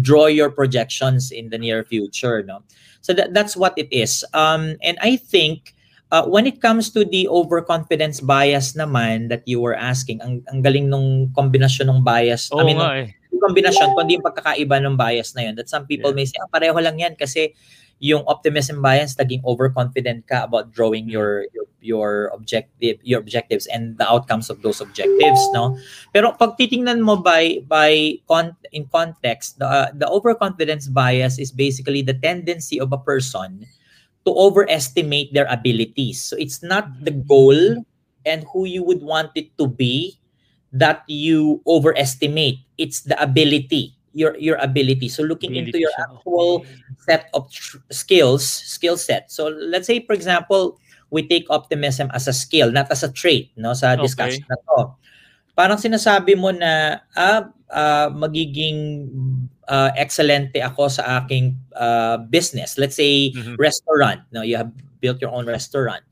draw your projections in the near future no. So that, that's what it is. Um and I think uh, when it comes to the overconfidence bias naman that you were asking, ang, ang galing nung kombinasyon ng bias. Oo I mean, nga eh. yung kombinasyon, kundi yung pagkakaiba ng bias na yun. That some people Yeah. may say, ah, pareho lang yan kasi yung optimism bias naging overconfident ka about drawing your your, your objective your objectives and the outcomes of those objectives no? Pero pag titingnan mo by by con- in context the uh, the overconfidence bias is basically the tendency of a person to overestimate their abilities. So it's not the goal and who you would want it to be that you overestimate. It's the ability your your ability so looking ability into your actual set of tr- skills skill set so let's say for example we take optimism as a skill not as a trait no sa discussion okay. na to parang sinasabi mo na ah, uh, magiging uh, excelente ako sa aking uh, business let's say mm-hmm. restaurant no you have built your own restaurant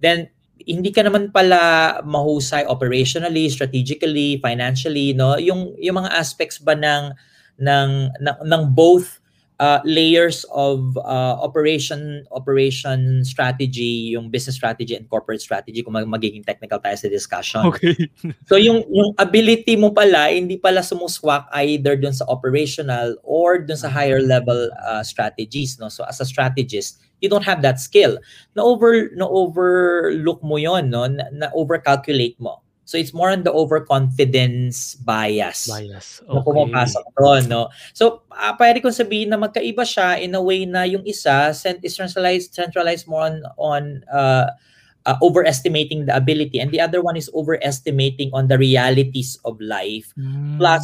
then hindi ka naman pala mahusay operationally, strategically, financially, no? Yung yung mga aspects ba ng ng ng, ng both uh, layers of uh, operation operation strategy, yung business strategy and corporate strategy kung magiging technical tayo sa discussion. Okay. so yung yung ability mo pala hindi pala sumuswak either dun sa operational or dun sa higher level uh, strategies, no? So as a strategist, you don't have that skill. Na over na overlook mo 'yon, no? Na, na overcalculate mo. So it's more on the overconfidence bias. Bias. Okay. Na pumapasok doon, no? So, uh, pwede kong sabihin na magkaiba siya in a way na yung isa is centralized, centralized more on, on uh, uh, overestimating the ability and the other one is overestimating on the realities of life mm. plus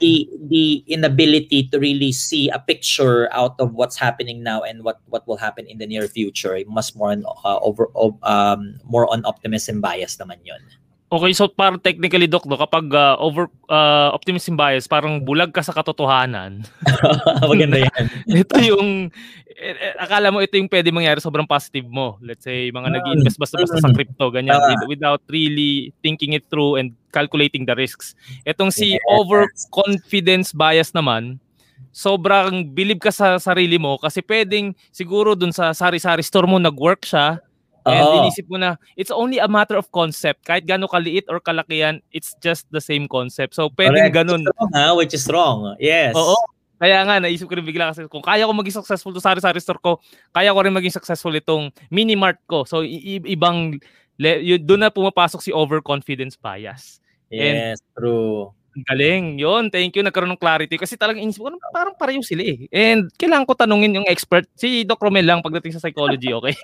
the the inability to really see a picture out of what's happening now and what what will happen in the near future mas more on uh, over um more on optimism bias naman yon Okay, so parang technically, Doc, no, kapag uh, over uh, optimism bias, parang bulag ka sa katotohanan. Maganda yan. ito yung, eh, eh, akala mo ito yung pwede mangyari sobrang positive mo. Let's say, mga nag-invest basta-basta sa crypto, ganyan, uh, without really thinking it through and calculating the risks. Itong si yes. overconfidence bias naman, sobrang believe ka sa sarili mo kasi pwedeng siguro dun sa sari-sari store mo nag-work siya, And oh. inisip mo na, it's only a matter of concept. Kahit gano'ng kaliit or kalakihan, it's just the same concept. So, pwedeng Correct. ganun. Which is wrong, ha? Which is wrong. Yes. Oo. Kaya nga, naisip ko rin bigla kasi kung kaya ko maging successful to sari-sari store ko, kaya ko rin maging successful itong mini mart ko. So, i- ibang, le- yun, doon na pumapasok si overconfidence bias. Yes, And, true. Galing. Yun, thank you. Nagkaroon ng clarity. Kasi talagang inisip ko, parang pareho sila eh. And kailangan ko tanungin yung expert. Si Doc Romel lang pagdating sa psychology, okay?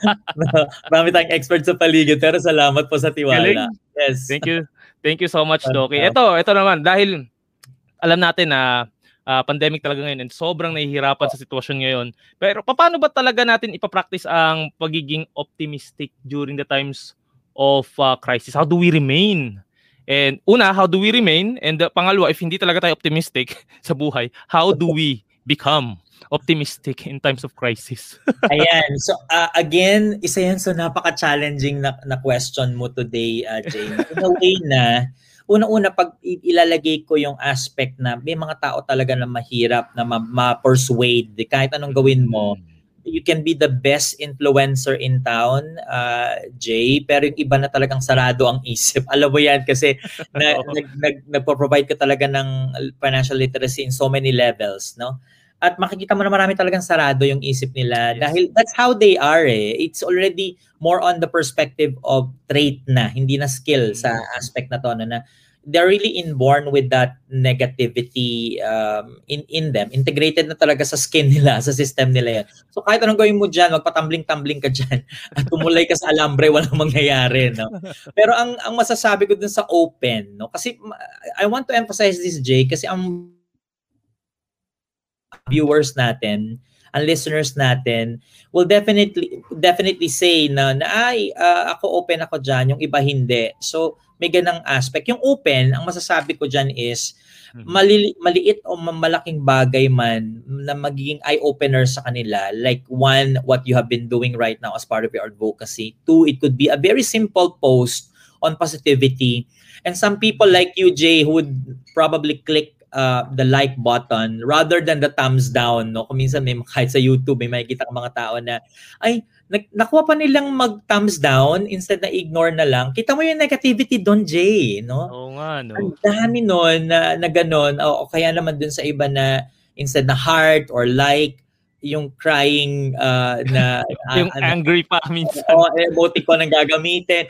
Marami tayong expert sa paligid. Pero salamat po sa tiwala. Galing. Yes. Thank you. Thank you so much, Doc. Ito, ito naman. Dahil alam natin na uh, pandemic talaga ngayon and sobrang nahihirapan sa sitwasyon ngayon. Pero paano ba talaga natin ipapractice ang pagiging optimistic during the times of uh, crisis? How do we remain And una, how do we remain? And uh, pangalawa, if hindi talaga tayo optimistic sa buhay, how do we become optimistic in times of crisis? Ayan. So uh, again, isa yan so napaka-challenging na, na question mo today, uh, Jane. In a way na, una-una pag ilalagay ko yung aspect na may mga tao talaga na mahirap na ma-persuade kahit anong gawin mo. Mm you can be the best influencer in town, uh, Jay, pero yung iba na talagang sarado ang isip. Alam mo yan kasi na, nag, nag, nagpo-provide ka talaga ng financial literacy in so many levels, no? At makikita mo na marami talagang sarado yung isip nila yes. dahil that's how they are eh. It's already more on the perspective of trait na, hindi na skill sa mm. aspect na to no, na they're really inborn with that negativity um, in in them. Integrated na talaga sa skin nila, sa system nila yan. So kahit anong gawin mo dyan, magpatambling-tambling ka dyan at tumulay ka sa alambre, walang mangyayari. No? Pero ang, ang masasabi ko dun sa open, no? kasi I want to emphasize this, Jay, kasi ang viewers natin, ang listeners natin will definitely definitely say na, na ay uh, ako open ako diyan yung iba hindi so may ganang aspect. Yung open, ang masasabi ko dyan is, mm-hmm. mali- maliit o malaking bagay man na magiging eye-opener sa kanila. Like one, what you have been doing right now as part of your advocacy. Two, it could be a very simple post on positivity. And some people like you, Jay, who would probably click uh, the like button rather than the thumbs down. No? Kung minsan may kahit sa YouTube, may makikita ka mga tao na, ay, nakuha pa nilang mag thumbs down instead na ignore na lang. Kita mo yung negativity doon, Jay, no? Oo nga, no. Ang dami noon na, na ganun. O, o kaya naman dun sa iba na instead na heart or like, yung crying uh, na yung uh, angry pa minsan. O oh, emoticon ang gagamitin.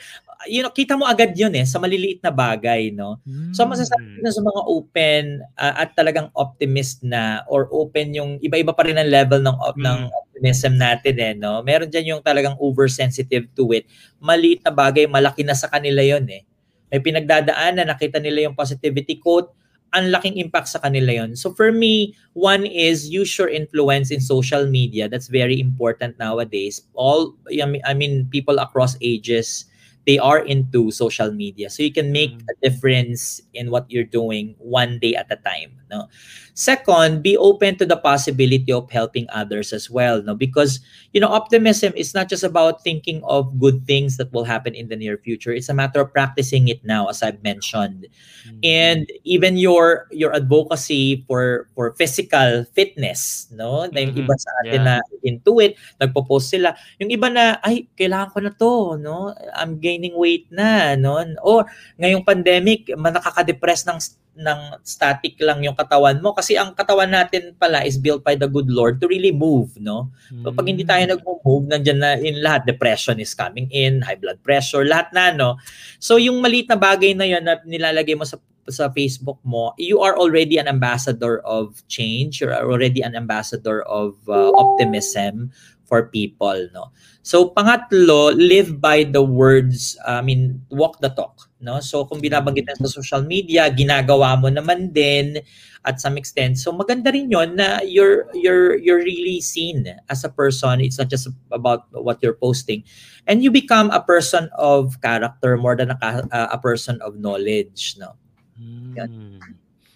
You know, kita mo agad yun eh sa maliliit na bagay, no? Mm. So masasabi na sa mga open uh, at talagang optimist na or open yung iba-iba pa rin ang level ng mm. ng optimism natin eh, no? Meron diyan yung talagang oversensitive to it. Maliit na bagay, malaki na sa kanila yon eh. May pinagdadaanan, nakita nila yung positivity quote, ang laking impact sa kanila yon. So for me, one is use your influence in social media. That's very important nowadays. All I mean people across ages they are into social media. So you can make mm. a difference in what you're doing one day at a time, no? Second, be open to the possibility of helping others as well, no? Because you know, optimism is not just about thinking of good things that will happen in the near future. It's a matter of practicing it now, as I've mentioned. Mm-hmm. And even your your advocacy for for physical fitness, no? Na yung iba sa atin yeah. na into it, nagpo-post sila. Yung iba na ay kailangan ko na to, no? I'm gaining weight na, no? Or ngayong pandemic, nakaka-depress ng ng static lang yung katawan mo kasi ang katawan natin pala is built by the good Lord to really move, no? So pag hindi tayo hmm. nagmo-move, nandiyan na in lahat depression is coming in, high blood pressure, lahat na, no? So yung maliit na bagay na yun na nilalagay mo sa sa Facebook mo, you are already an ambassador of change, you're already an ambassador of uh, optimism for people, no? So pangatlo, live by the words, I mean, walk the talk no? So kung binabanggit sa social media ginagawa mo naman din at some extent. So maganda rin yon na you're you're you're really seen as a person. It's not just about what you're posting. And you become a person of character more than a, a person of knowledge no? Hmm.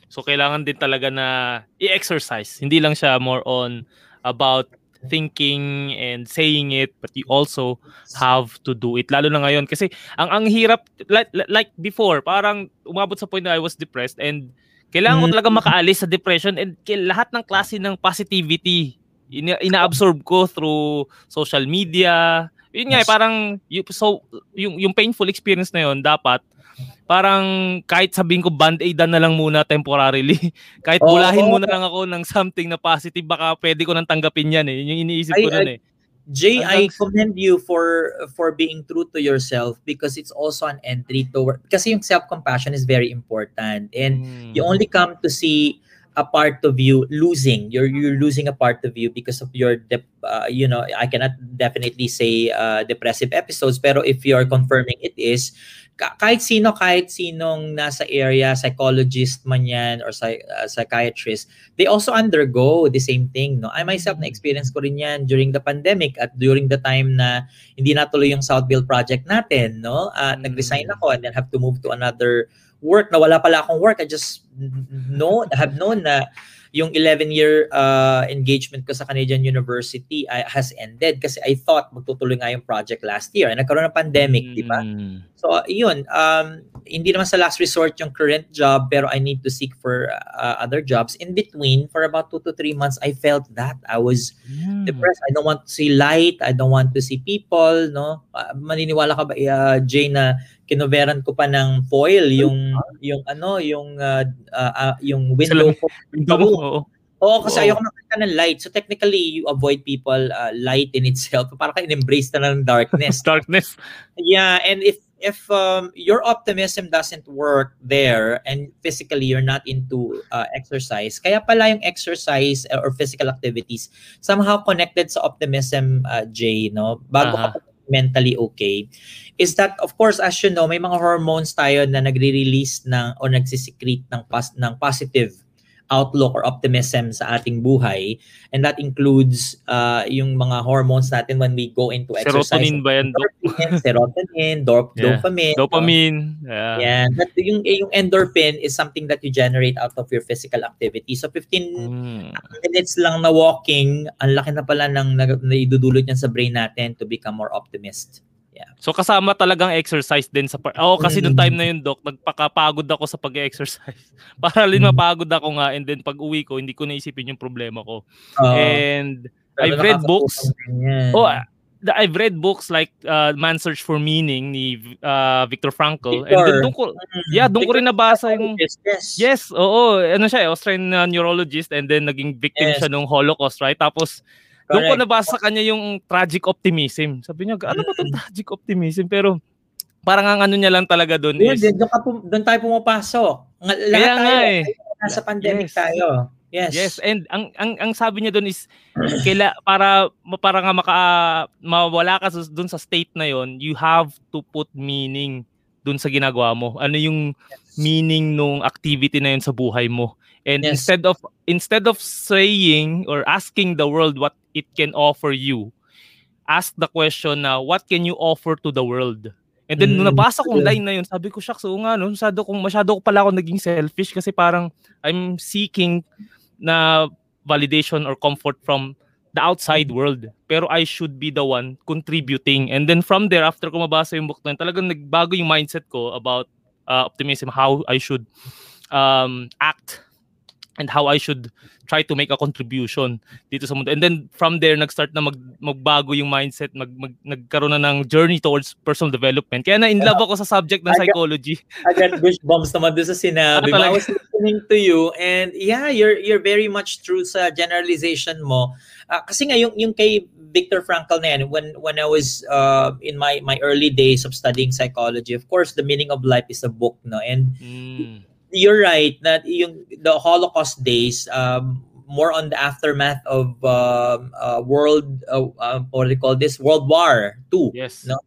so kailangan din talaga na i-exercise. Hindi lang siya more on about thinking and saying it but you also have to do it lalo na ngayon. Kasi ang ang hirap like, like before parang umabot sa point na I was depressed and kailangan ko mm. talaga makaalis sa depression and lahat ng klase ng positivity ina- ina-absorb ko through social media. Yun nga eh, parang so yung yung painful experience na yon dapat parang kahit sabihin ko band-aid na lang muna temporarily. kahit bulahin oh, muna lang ako ng something na positive, baka pwede ko nang tanggapin yan eh. Yun yung iniisip ko nun eh. Jay, I commend you for for being true to yourself because it's also an entry toward kasi yung self-compassion is very important and mm. you only come to see a part of you losing you're you're losing a part of you because of your dep- uh, you know I cannot definitely say uh, depressive episodes pero if you're confirming it is kahit sino, kahit sinong nasa area, psychologist man yan or psy- uh, psychiatrist, they also undergo the same thing. No? I myself, na-experience ko rin yan during the pandemic at during the time na hindi natuloy yung Southville project natin. No? Uh, mm. Nag-resign ako and then have to move to another work na wala pala akong work. I just know, have known na yung 11-year uh, engagement ko sa Canadian University uh, has ended kasi I thought magtutuloy nga yung project last year. And nagkaroon ng pandemic, mm. di ba? Mm. So, uh, yun. Um, hindi naman sa last resort yung current job pero I need to seek for uh, other jobs. In between, for about two to three months, I felt that. I was mm. depressed. I don't want to see light. I don't want to see people. No? Uh, maniniwala ka ba, uh, Jay, na kinoveran ko pa ng foil yung yung ano yung uh, uh, yung window ko. window mo oo. Oh, kasi oh. ayoko nakita ng light. So technically you avoid people uh, light in itself. Para ka in-embrace na ng darkness. Darkness. Yeah and if if um, your optimism doesn't work there and physically you're not into uh, exercise kaya pala yung exercise or physical activities somehow connected sa optimism uh, Jay no? Bago uh-huh. ka mentally okay is that of course as you know may mga hormones tayo na nagre-release ng o nagsisecrete ng pas, ng positive outlook or optimism sa ating buhay and that includes uh, yung mga hormones natin when we go into exercise. Serotonin ba yan? serotonin, dop- yeah. dopamine. Dopamine. Yeah. yeah. That, yung, yung endorphin is something that you generate out of your physical activity. So 15 mm. minutes lang na walking, ang laki na pala ng na, na idudulot niyan sa brain natin to become more optimist. Yeah. So kasama talagang exercise din sa par- Ako kasi nung time na yun, doc, nagpakapagod ako sa pag-exercise. Para rin mm-hmm. mapagod ako nga and then pag uwi ko, hindi ko naisipin yung problema ko. Uh, and I've read books. Oh, the, I've read books like uh, Man Search for Meaning ni uh, Viktor Frankl. Victor. And then, doon ko, yeah, doon ko rin nabasa yung... Yes, yes. Yes, oo. Ano siya, eh, Austrian uh, neurologist and then naging victim Yes. siya nung Holocaust, right? Tapos, doon ko nabasa kanya yung tragic optimism. Sabi niya, ano ba itong tragic optimism? Pero, parang ang ano niya lang talaga doon is... doon, ka pum- doon tayo pumapasok. Lahat Kaya nga tayo, eh. nasa pandemic Yes. tayo. Yes. Yes, and ang ang ang sabi niya doon is kaila para para nga maka mawala ka sa- doon sa state na yon, you have to put meaning doon sa ginagawa mo. Ano yung meaning nung activity na yun sa buhay mo? And Yes. instead of instead of saying or asking the world what it can offer you, ask the question na what can you offer to the world? And then nung Mm, nabasa kong line na yun, sabi ko, shucks, oo nga, no? masyado, kong, masyado ko pala ako naging selfish kasi parang I'm seeking na validation or comfort from the outside world. Pero I should be the one contributing. And then from there, after ko mabasa yung book na yun, talagang nagbago yung mindset ko about uh, optimism, how I should um, act and how I should try to make a contribution dito sa mundo. And then from there, nag-start na mag, magbago yung mindset, mag, mag, nagkaroon na ng journey towards personal development. Kaya na-in love ako sa subject ng psychology. I got goosebumps naman doon sa sinabi mo. I was listening to you and yeah, you're you're very much true sa generalization mo. Ah, kasi nga yung yung kay Viktor Frankl na yan, when when I was uh, in my my early days of studying psychology, of course, The Meaning of Life is a book, no? And Mm. You're right that yung the Holocaust days um more on the aftermath of um, uh, world uh, uh, what do you call this World War II. Yes. No.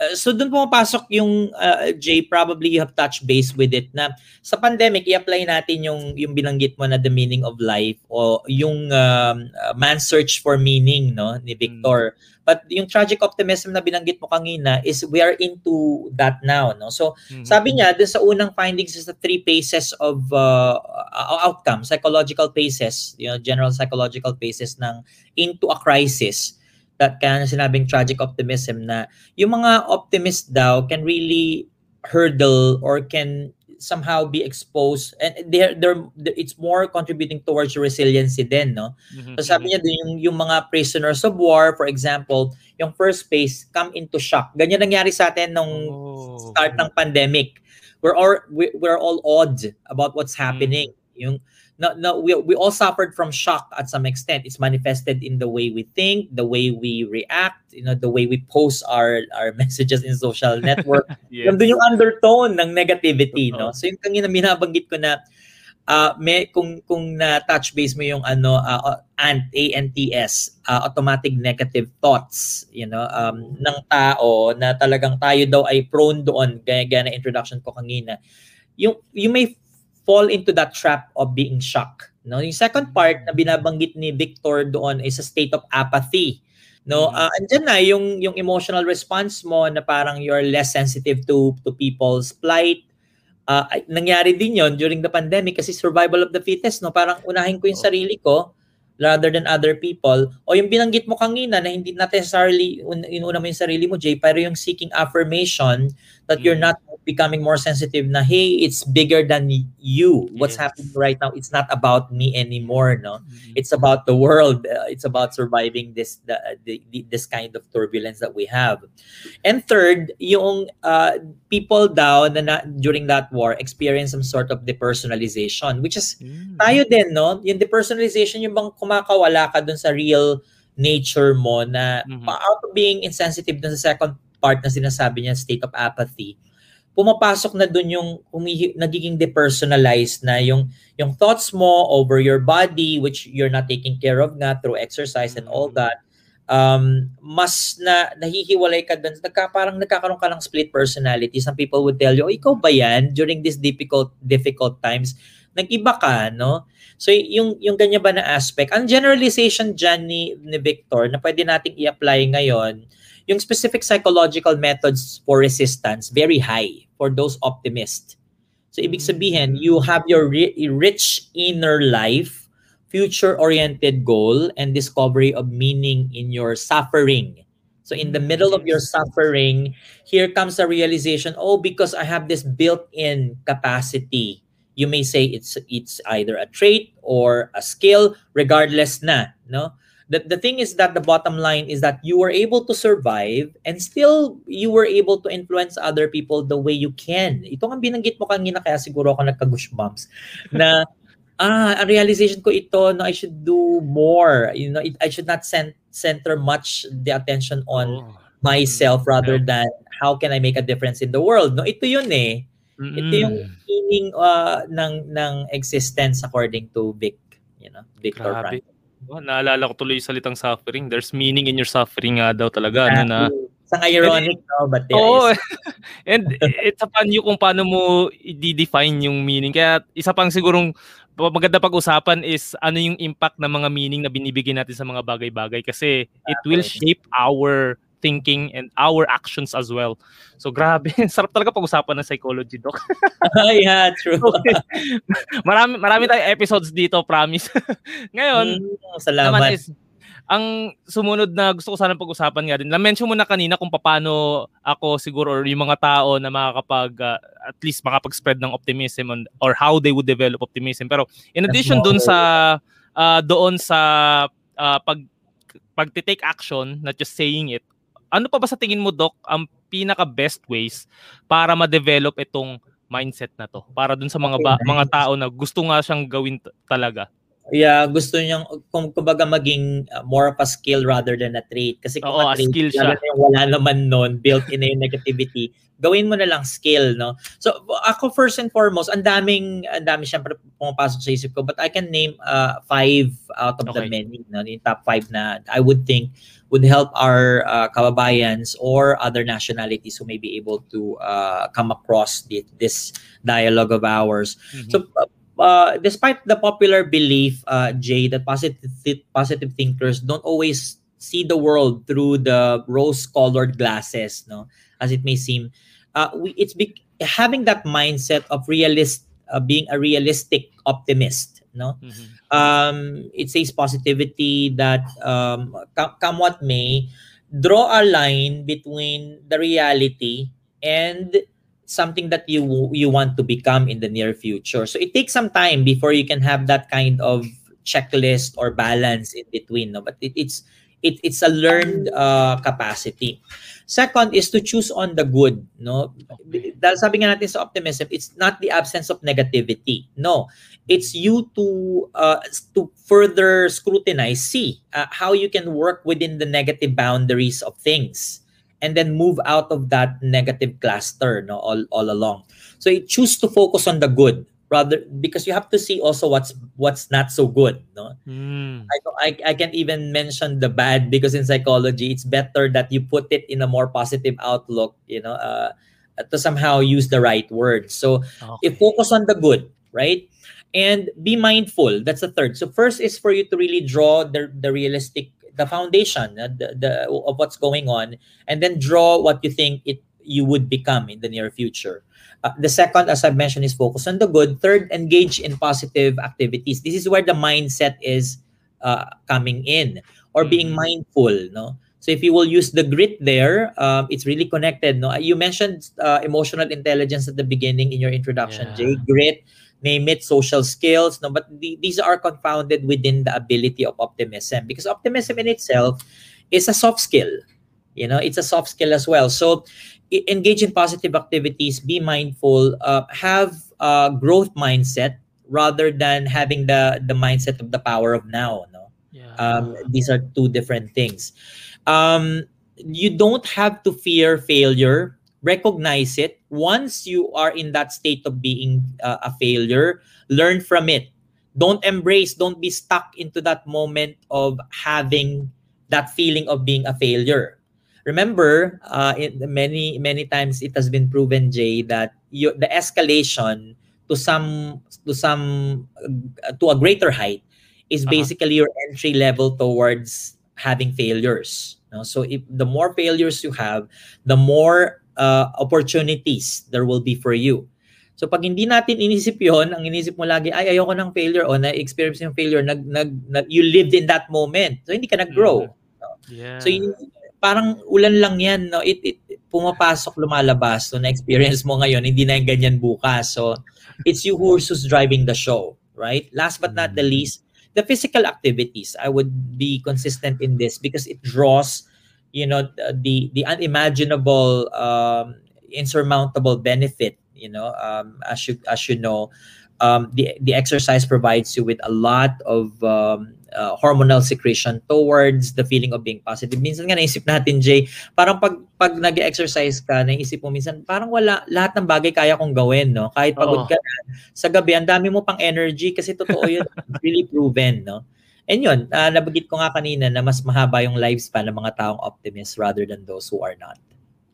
Uh, so doon pumapasok yung uh, Jay probably you have touched base with it na sa pandemic i-apply natin yung yung binanggit mo na the meaning of life o yung um, uh, man's search for meaning no ni Victor but yung tragic optimism na binanggit mo kanina is we are into that now no so Mhm. sabi niya, dun sa unang findings is the three phases of uh, uh, outcome, psychological phases, you know, general psychological phases ng into a crisis. That kaya na sinabing tragic optimism na yung mga optimist daw can really hurdle or can somehow be exposed and they're, they're, it's more contributing towards resiliency din, no? Mhm, So sabi niya din yung, yung mga prisoners of war, for example, yung first phase come into shock. Ganyan nangyari sa atin nung Oh. start ng pandemic. We're all we- we're all awed about what's Mm. happening. Yung no, no, we, we all suffered from shock at some extent. It's manifested in the way we think, the way we react, you know, the way we post our our messages in social network. Yes. Nandun yung undertone ng negativity, no? So yung kanina binabanggit ko na ah may kung kung na touch base mo yung ano ah, ant ANTS ah, automatic negative thoughts you know um ng tao na talagang tayo daw ay prone doon gaya gaya na introduction ko kanina yung you may fall into that trap of being shocked no? Yung second part na binabanggit ni Victor doon is a state of apathy no. Ah, andyan na yung yung emotional response mo na parang you're less sensitive to to people's plight. Ay- nangyari din yon during the pandemic kasi survival of the fittest no? Parang unahin ko yung sarili ko rather than other people o yung binanggit mo kanina na hindi not necessarily un, inuna mo yung sarili mo Jay pero yung seeking affirmation that you're Mm. not becoming more sensitive na hey it's bigger than you what's Yes. happening right now it's not about me anymore no Mhm. it's about the world Uh, it's about surviving this the, the, the- this kind of turbulence that we have and third yung uh, people daw na, na during that war experience some sort of depersonalization which is Mm. tayo din no yung depersonalization yung bang kumakawala ka dun sa real nature mo na Mhm. out of being insensitive dun sa second part na sinasabi niya state of apathy pumapasok na dun yung humihi, nagiging depersonalized na yung yung thoughts mo over your body which you're not taking care of nga through exercise and all Mhm. that um mas na nahihiwalay ka dun nagka, parang nagkakaroon ka ng split personality some people would tell you oh, ikaw ba yan during these difficult difficult times nag-iba ka no so yung yung ganyan ba na aspect ang generalization dyan ni, ni Victor na pwede nating i-apply ngayon yung specific psychological methods for resistance very high for those optimists so ibig sabihin you have your ri- rich inner life future-oriented goal and discovery of meaning in your suffering. So in the middle of your suffering, here comes a realization, oh, because I have this built-in capacity. You may say it's it's either a trait or a skill, regardless na, no? the, the thing is that the bottom line is that you were able to survive and still you were able to influence other people the way you can. Ito ang binanggit mo kanina kaya siguro ako nagka-goosebumps na ah, a realization ko ito no I should do more. You know, it, I should not cent- center much the attention on Oh. myself rather than how can I make a difference in the world. No, ito yun eh. Ito yung Mm. meaning uh, ng ng existence according to Vic, you know, Victor. Frankl. Oh, naalala ko tuloy yung salitang suffering. There's meaning in your suffering nga daw talaga. Ano na, Isang ironic, no? But there Oo. is. and it's upon you kung paano mo i-define yung meaning. Kaya isa pang sigurong maganda pag-usapan is ano yung impact ng mga meaning na binibigyan natin sa mga bagay-bagay kasi it will shape our thinking and our actions as well. So grabe, sarap talaga pag-usapan ng psychology, doc. yeah, true. marami marami tayong episodes dito, promise. Ngayon, Mm, naman salamat. is ang sumunod na gusto ko sana pag-usapan nga din. Na-mention mo na kanina kung paano ako siguro or yung mga tao na makakapag uh, at least makapag-spread ng optimism on, or how they would develop optimism. Pero in addition dun sa uh, doon sa uh, pag pag-take action, not just saying it, ano pa ba sa tingin mo, Doc, ang pinaka-best ways para ma-develop itong mindset na to? Para dun sa mga Okay, ba- nice. mga tao na gusto nga siyang gawin t- talaga. Yeah, gusto niyang kung kumbaga maging uh, more of a skill rather than a trait. Kasi kung Oo, a a trait, skill siya. yung wala naman nun, built in na yung negativity, gawin mo na lang skill, no? So, ako first and foremost, ang daming, ang dami syempre pumapasok sa isip ko, but I can name uh, five out of the Okay. many, no? Yung top five na I would think would help our uh, kababayans or other nationalities who may be able to uh, come across the, this dialogue of ours. So, uh, despite the popular belief, uh, Jay, that positive positive thinkers don't always see the world through the rose-colored glasses, no, as it may seem, uh, we it's be- having that mindset of realist, uh, being a realistic optimist, no. Mhm. Um, it says positivity that um, come, come what may, draw a line between the reality and something that you you want to become in the near future. So it takes some time before you can have that kind of checklist or balance in between. No? But it, it's it, it's a learned uh, capacity. Second is to choose on the good. No, dahil sabi nga natin sa optimism, it's not the absence of negativity. No, it's you to uh, to further scrutinize, see uh, how you can work within the negative boundaries of things and then move out of that negative cluster no all, all along so you choose to focus on the good rather because you have to see also what's what's not so good no? Mm. I, I I can't even mention the bad because in psychology it's better that you put it in a more positive outlook you know uh, to somehow use the right words so Okay. if focus on the good right? And be mindful that's the third. So first is for you to really draw the, the realistic the foundation uh, the, the of what's going on and then draw what you think it you would become in the near future uh, the second as i mentioned is focus on the good. Third engage in positive activities. This is where the mindset is uh, coming in or being Mhm. mindful no? So if you will use the grit there um, it's really connected no? You mentioned uh, emotional intelligence at the beginning in your introduction Yeah. jay. Grit name it social skills no? But the, these are confounded within the ability of optimism because optimism in itself is a soft skill you know? It's a soft skill as well. So engage in positive activities be mindful uh, have a growth mindset rather than having the the mindset of the power of now no? Yeah. um, these are two different things. Um, you don't have to fear failure. Recognize it. Once you are in that state of being uh, a failure learn from it. Don't embrace don't be stuck into that moment of having that feeling of being a failure remember uh, it, many many times it has been proven jay that you, the escalation to some to some uh, to a greater height is Uh-huh. basically your entry level towards having failures no? so if the more failures you have the more uh, opportunities there will be for you so pag hindi natin inisip yon ang inisip mo lagi ay ayoko ng failure o na-experience yung failure nag, nag, nag you lived in that moment so hindi ka nag-grow Yeah. So yun, parang ulan lang yan, no? It, it pumapasok, lumalabas. So na-experience mo ngayon, hindi na yung ganyan bukas. So it's you who's, who's driving the show, right? Last but not the least, the physical activities i would be consistent in this because it draws you know the the unimaginable um, insurmountable benefit you know um, as you as you know um, the the exercise provides you with a lot of um, uh, hormonal secretion towards the feeling of being positive. Minsan nga naisip natin, Jay, parang pag, pag nag-exercise ka, naisip mo minsan, parang wala, lahat ng bagay kaya kong gawin, no? Kahit pagod ka na, sa gabi, ang dami mo pang energy kasi totoo yun, really proven, no? And yun, uh, nabagit ko nga kanina na mas mahaba yung lifespan ng mga taong optimist rather than those who are not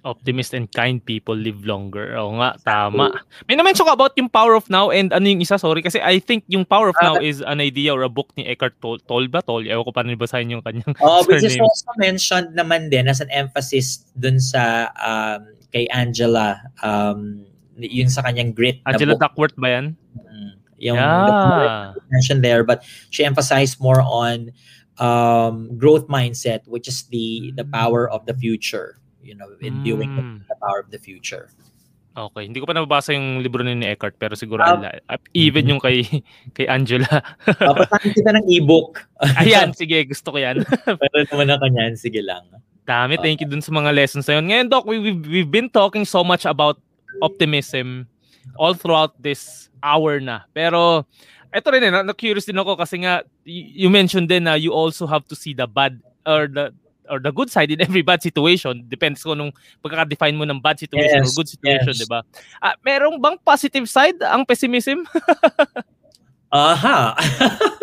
optimist and kind people live longer. Oo nga, tama. May na-mention ka about yung Power of Now and ano yung isa, sorry, kasi I think yung Power of Now uh, is an idea or a book ni Eckhart Tolle, Tolle ba? Tolle? Ewan ko paano basahin yung kanyang Oh, which is also mentioned naman din as an emphasis dun sa um, kay Angela, um, yun sa kanyang grit Angela. Duckworth ba yan? Mm, yung yeah. the mentioned there, but she emphasized more on um, growth mindset, which is the the power of the future you know, in viewing mm. the power of the future. Okay, hindi ko pa nababasa yung libro ni Eckhart pero siguro um, even mm-hmm. yung kay kay Angela. Papasakin kita ng ebook. Ayan, sige, gusto ko 'yan. pero naman ako niyan, sige lang. Dami, thank you dun sa mga lessons na yun. Ngayon, Doc, we, we've, we've been talking so much about optimism all throughout this hour na. Pero, eto rin eh, na-curious din ako kasi nga, you mentioned din na you also have to see the bad or the or the good side in every bad situation depends ko nung pagkaka-define mo ng bad situation yes, or good situation, yes. 'di ba? Ah, merong bang positive side ang pessimism? Aha.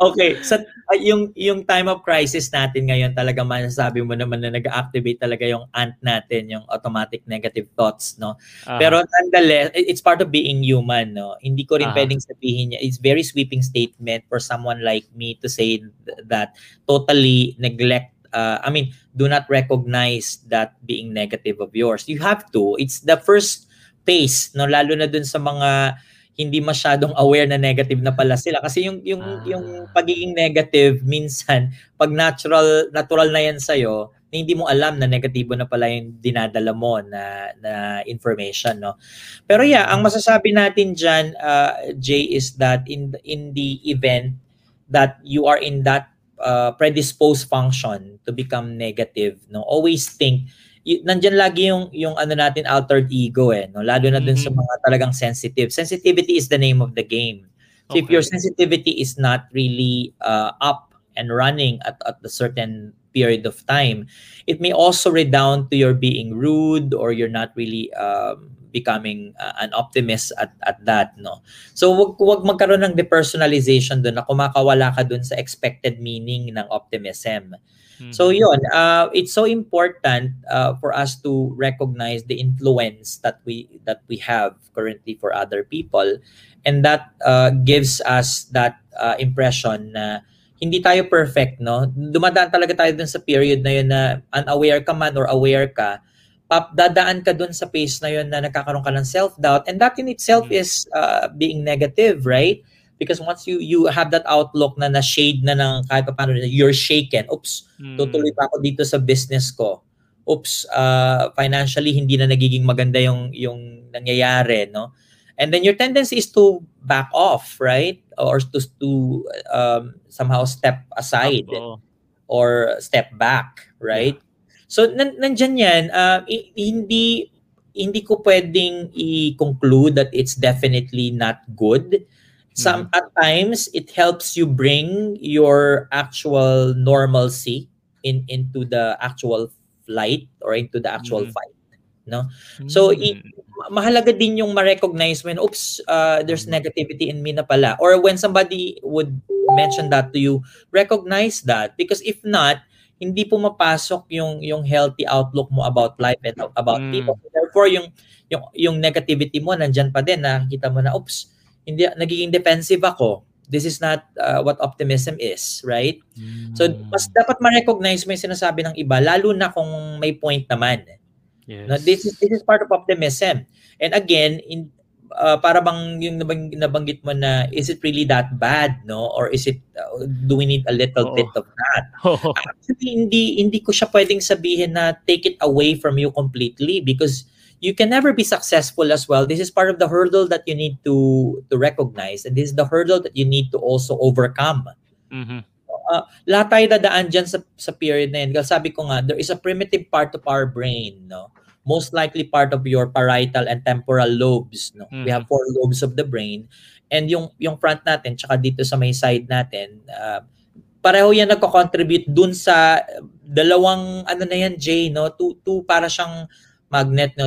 okay, sa so, uh, yung yung time of crisis natin ngayon talaga masasabi mo naman na nag-activate talaga yung ant natin, yung automatic negative thoughts, no. Uh-huh. Pero nonetheless, it's part of being human, no. Hindi ko rin uh-huh. pwedeng sabihin niya, it's very sweeping statement for someone like me to say that totally neglect uh, I mean, do not recognize that being negative of yours. You have to. It's the first pace, no, lalo na dun sa mga hindi masyadong aware na negative na pala sila. Kasi yung yung ah. yung pagiging negative minsan pag natural natural na yan sa iyo hindi mo alam na negatibo na pala yung dinadala mo na na information no? Pero yeah ang masasabi natin diyan uh, Jay is that in in the event that you are in that uh, predisposed function to become negative no? Always think y- nandyan lagi yung yung ano natin altered ego eh no? Lalo na dun mm-hmm. sa mga talagang sensitive. Sensitivity is the name of the game. So okay. if your sensitivity is not really uh, up and running at at a certain period of time it may also redound to your being rude or you're not really um, becoming uh, an optimist at at that no? So wag wag magkaroon ng depersonalization doon na kumakawala ka doon sa expected meaning ng optimism Mm-hmm. So yun, uh, it's so important uh, for us to recognize the influence that we that we have currently for other people, and that uh, gives us that uh, impression na hindi tayo perfect, no? Dumadaan talaga tayo dun sa period na yun na unaware ka man or aware ka, pap dadaan ka dun sa phase na yun na nagkakaroon ka ng self-doubt and that in itself mm-hmm. is uh, being negative, right? Because once you you have that outlook na na shade na ng kahit pa paano you're shaken. Oops mm. tutuloy pa ako dito sa business ko. Oops uh, financially hindi na nagiging maganda yung yung nangyayari no? And then your tendency is to back off right? Or to to um, somehow step aside or step back right? Yeah. so nan nandiyan yan. Uh, hindi hindi ko pwedeng i-conclude that it's definitely not good some mm-hmm. at times it helps you bring your actual normalcy in into the actual flight or into the actual mm-hmm. fight no so mm-hmm. i- mahalaga din yung ma-recognize when oops uh, there's mm-hmm. negativity in me na pala or when somebody would mention that to you recognize that because if not hindi pumapasok yung yung healthy outlook mo about life and about mm. people therefore yung yung yung negativity mo nandiyan pa din nakikita mo na oops hindi nagiging defensive ako this is not uh, what optimism is right mm. so mas dapat ma-recognize mo yung sinasabi ng iba lalo na kung may point naman yes. no, this is this is part of optimism and again in uh, para bang yung nabang, nabanggit mo na is it really that bad no or is it uh, do we need a little oh. bit of that oh. actually hindi hindi ko siya pwedeng sabihin na take it away from you completely because you can never be successful as well. This is part of the hurdle that you need to to recognize, and this is the hurdle that you need to also overcome. Mhm. Uh, lahat tayo dadaan dyan sa, sa period na. Kasi sabi ko nga, there is a primitive part of our brain, no? Most likely part of your parietal and temporal lobes, no? We have four lobes of the brain. And yung, yung front natin, tsaka dito sa may side natin, uh, pareho yan nagko-contribute dun sa dalawang, ano na yan, Jay, no? Two, two para siyang magnet, no?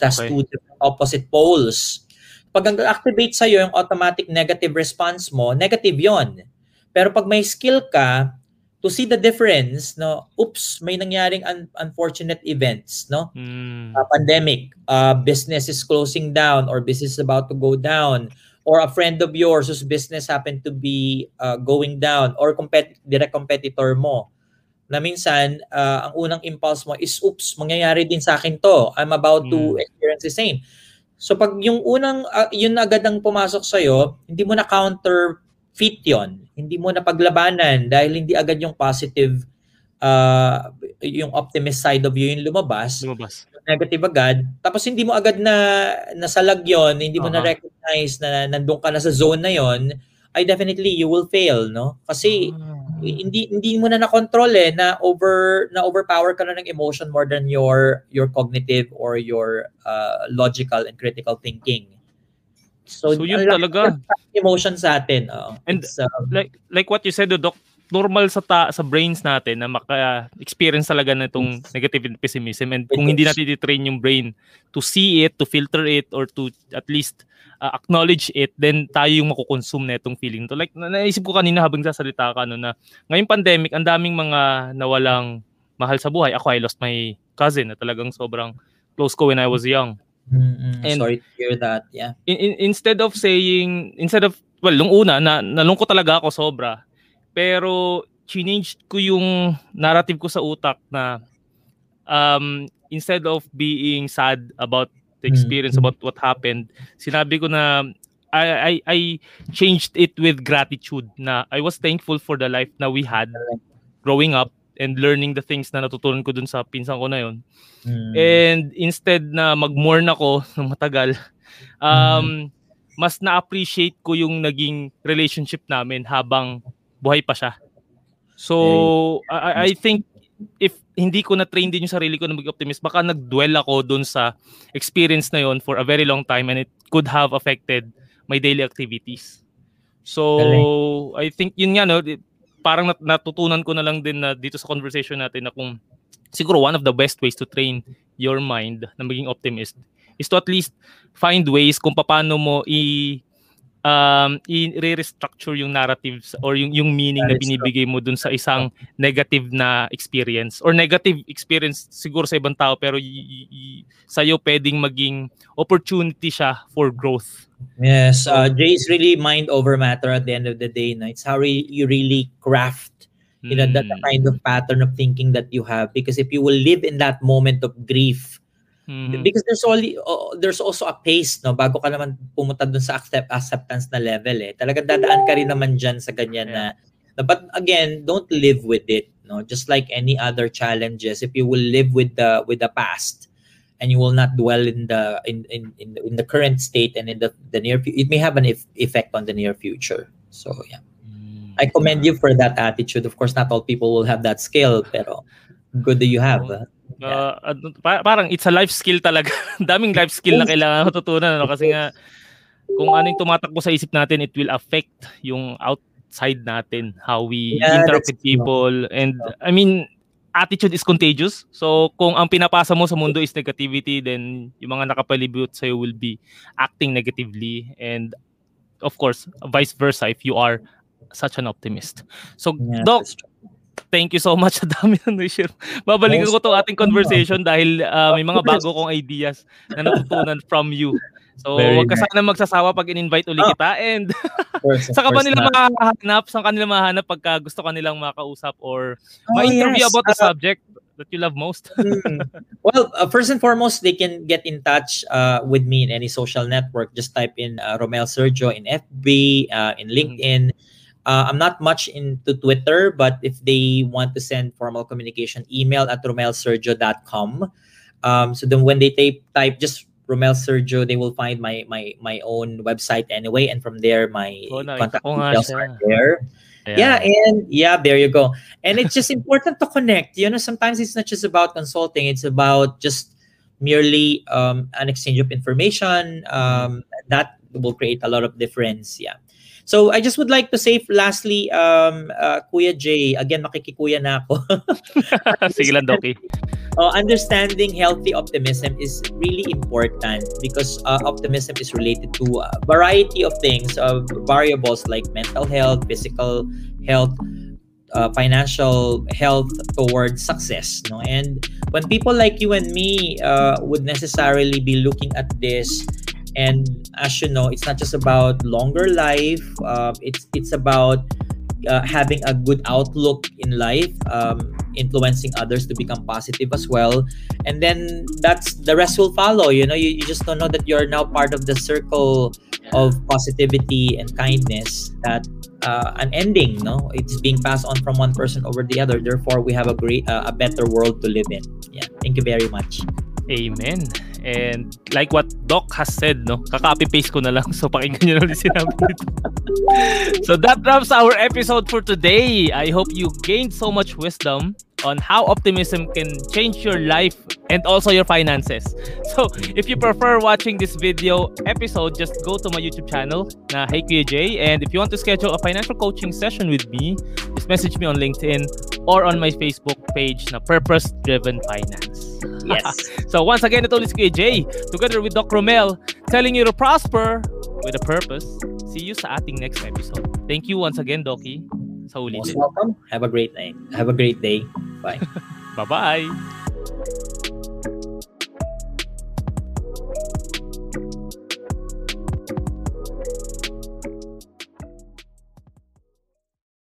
Has Okay. two different opposite poles. Pag ang activate sa'yo yung automatic negative response mo, negative yon. Pero pag may skill ka, to see the difference, no, oops, may nangyaring un- unfortunate events, no? Mm. Uh, pandemic, uh, business is closing down or business is about to go down or a friend of yours whose business happened to be uh, going down or compet- direct competitor mo na minsan uh, ang unang impulse mo is oops mangyayari din sa akin to I'm about to Mm. experience the same so pag yung unang uh, yun na agad ang pumasok sa hindi mo na counter fit yon hindi mo na paglabanan dahil hindi agad yung positive uh, yung optimist side of you yung lumabas Lumabas. negative agad tapos hindi mo agad na nasalag yon hindi mo na Aha. recognize na nandun ka na sa zone na yon ay definitely you will fail no kasi Ah. Hindi hindi mo na na-control eh na over na overpower ka na ng emotion more than your your cognitive or your uh, logical and critical thinking so, So, yun talaga. emotion sa atin oh. And, uh, like like what you said, Doc, normal sa ta- sa brains natin na maka-experience talaga na itong negative and pessimism and kung hindi natin i-train yung brain to see it, to filter it or to at least uh, acknowledge it, then tayo yung makukonsume na itong feeling to. Like na- naisip ko kanina habang sasalita ka no, na ngayong pandemic, ang daming mga nawalang mahal sa buhay. Ako, I lost my cousin na talagang sobrang close ko when I was young. mm, mm, and- sorry to hear that yeah in, in- instead of saying instead of well nung una na nalungkot talaga ako sobra pero changed ko yung narrative ko sa utak na um instead of being sad about the Mm. experience about what happened sinabi ko na I, I I changed it with gratitude na I was thankful for the life na we had growing up and learning the things na natutunan ko dun sa pinsan ko na yon Mm. And instead na mag-mourn ako ng matagal, um, mas na-appreciate ko yung naging relationship namin habang buhay pa siya. So, I, I- think if hindi ko na-train din yung sarili ko na mag-optimist, baka nag-dwell ako dun sa experience na yon for a very long time and it could have affected my daily activities. So, I think yun nga, no, parang nat- natutunan ko na lang din na dito sa conversation natin na kung siguro one of the best ways to train your mind na maging optimist is to at least find ways kung paano mo i um i-restructure yung narratives or yung yung meaning na That binibigay mo dun sa isang negative na experience or negative experience siguro sa ibang tao pero y- y- sa'yo pwedeng maging opportunity siya for growth. Yes, uh, Jay is really mind over matter at the end of the day. No? It's how re- you really craft, you know, that the Mm. kind of pattern of thinking that you have. Because if you will live in that moment of grief, Mhm. because there's only uh, there's also a pace, no, bago ka naman pumunta dun sa accept, acceptance na level, eh. Talagang dadaan ka rin naman dyan sa ganyan na, na. But again, don't live with it, no. Just like any other challenges, if you will live with the with the past, and you will not dwell in the in in in the, in the current state and in the the near it may have an eff- effect on the near future so yeah Mm. i commend you for that attitude of course not all people will have that skill pero good that you have uh, Uh, ano, pa- parang it's a life skill talaga. Daming life skill na kailangan matutunan ano kasi nga kung ano yung tumatakbo sa isip natin it will affect yung outside natin how we Yeah, interact with people and I mean attitude is contagious. So kung ang pinapasa mo sa mundo is negativity then yung mga nakapalibot sa will be acting negatively and of course vice versa if you are such an optimist. So yeah, Doc, true. Thank you so much sa dami na share. Babalikan ko to ating conversation dahil uh, may mga bago kong ideas na natutunan from you. So, Very wag ka nice. sana magsasawa pag in-invite uli Oh. kita and course, of saan ka ba course nila not. makahanap? Saan ka nila mahanap pagka gusto ka nilang makausap or Oh, ma-interview yes. about the Uh, subject that you love most? Hmm. well, uh, first and foremost, they can get in touch uh, with me in any social network. Just type in uh, Romel Sergio in FB, uh, in LinkedIn. Uh, I'm not much into Twitter, but if they want to send formal communication, email at romelsergio.com. Um, so then when they type, type just Romel Sergio, they will find my my my own website anyway, and from there my Oh, nakita contact details are there. Yeah, and yeah, there you go. And it's just important to connect. You know, sometimes it's not just about consulting; it's about just merely um, an exchange of information. Um, that will create a lot of difference. Yeah. So I just would like to say, lastly, um, uh, Kuya Jay, again, makikikuya na ako. Sige lang, Doki. uh, understanding healthy optimism is really important because uh, optimism is related to a variety of things, of variables like mental health, physical health, uh, financial health towards success. No? And when people like you and me uh, would necessarily be looking at this, and as you know, it's not just about longer life. Uh, it's it's about uh, having a good outlook in life, um, influencing others to become positive as well, and then that's the rest will follow. You know, you, you just don't know that you're now part of the circle of positivity and kindness that uh, an ending. No, it's being passed on from one person over the other. Therefore, we have a great, uh, a better world to live in. Yeah, thank you very much. Amen. And like what Doc has said, no, kaka-copy-paste ko na lang. So, pakinggan nyo na ulit sinabi nito. so, that wraps our episode for today. I hope you gained so much wisdom on how optimism can change your life and also your finances. So, if you prefer watching this video episode, just go to my YouTube channel na Hey Jay. And if you want to schedule a financial coaching session with me, just message me on LinkedIn or on my Facebook page na Purpose Driven Finance. Yes. So once again, ito ulit si Kuya Jay, together with Doc Romel, telling you to prosper with a purpose. See you sa ating next episode. Thank you once again, Doki. Sa Most ulitin. welcome. Have a great night. Have a great day. Bye. Bye-bye!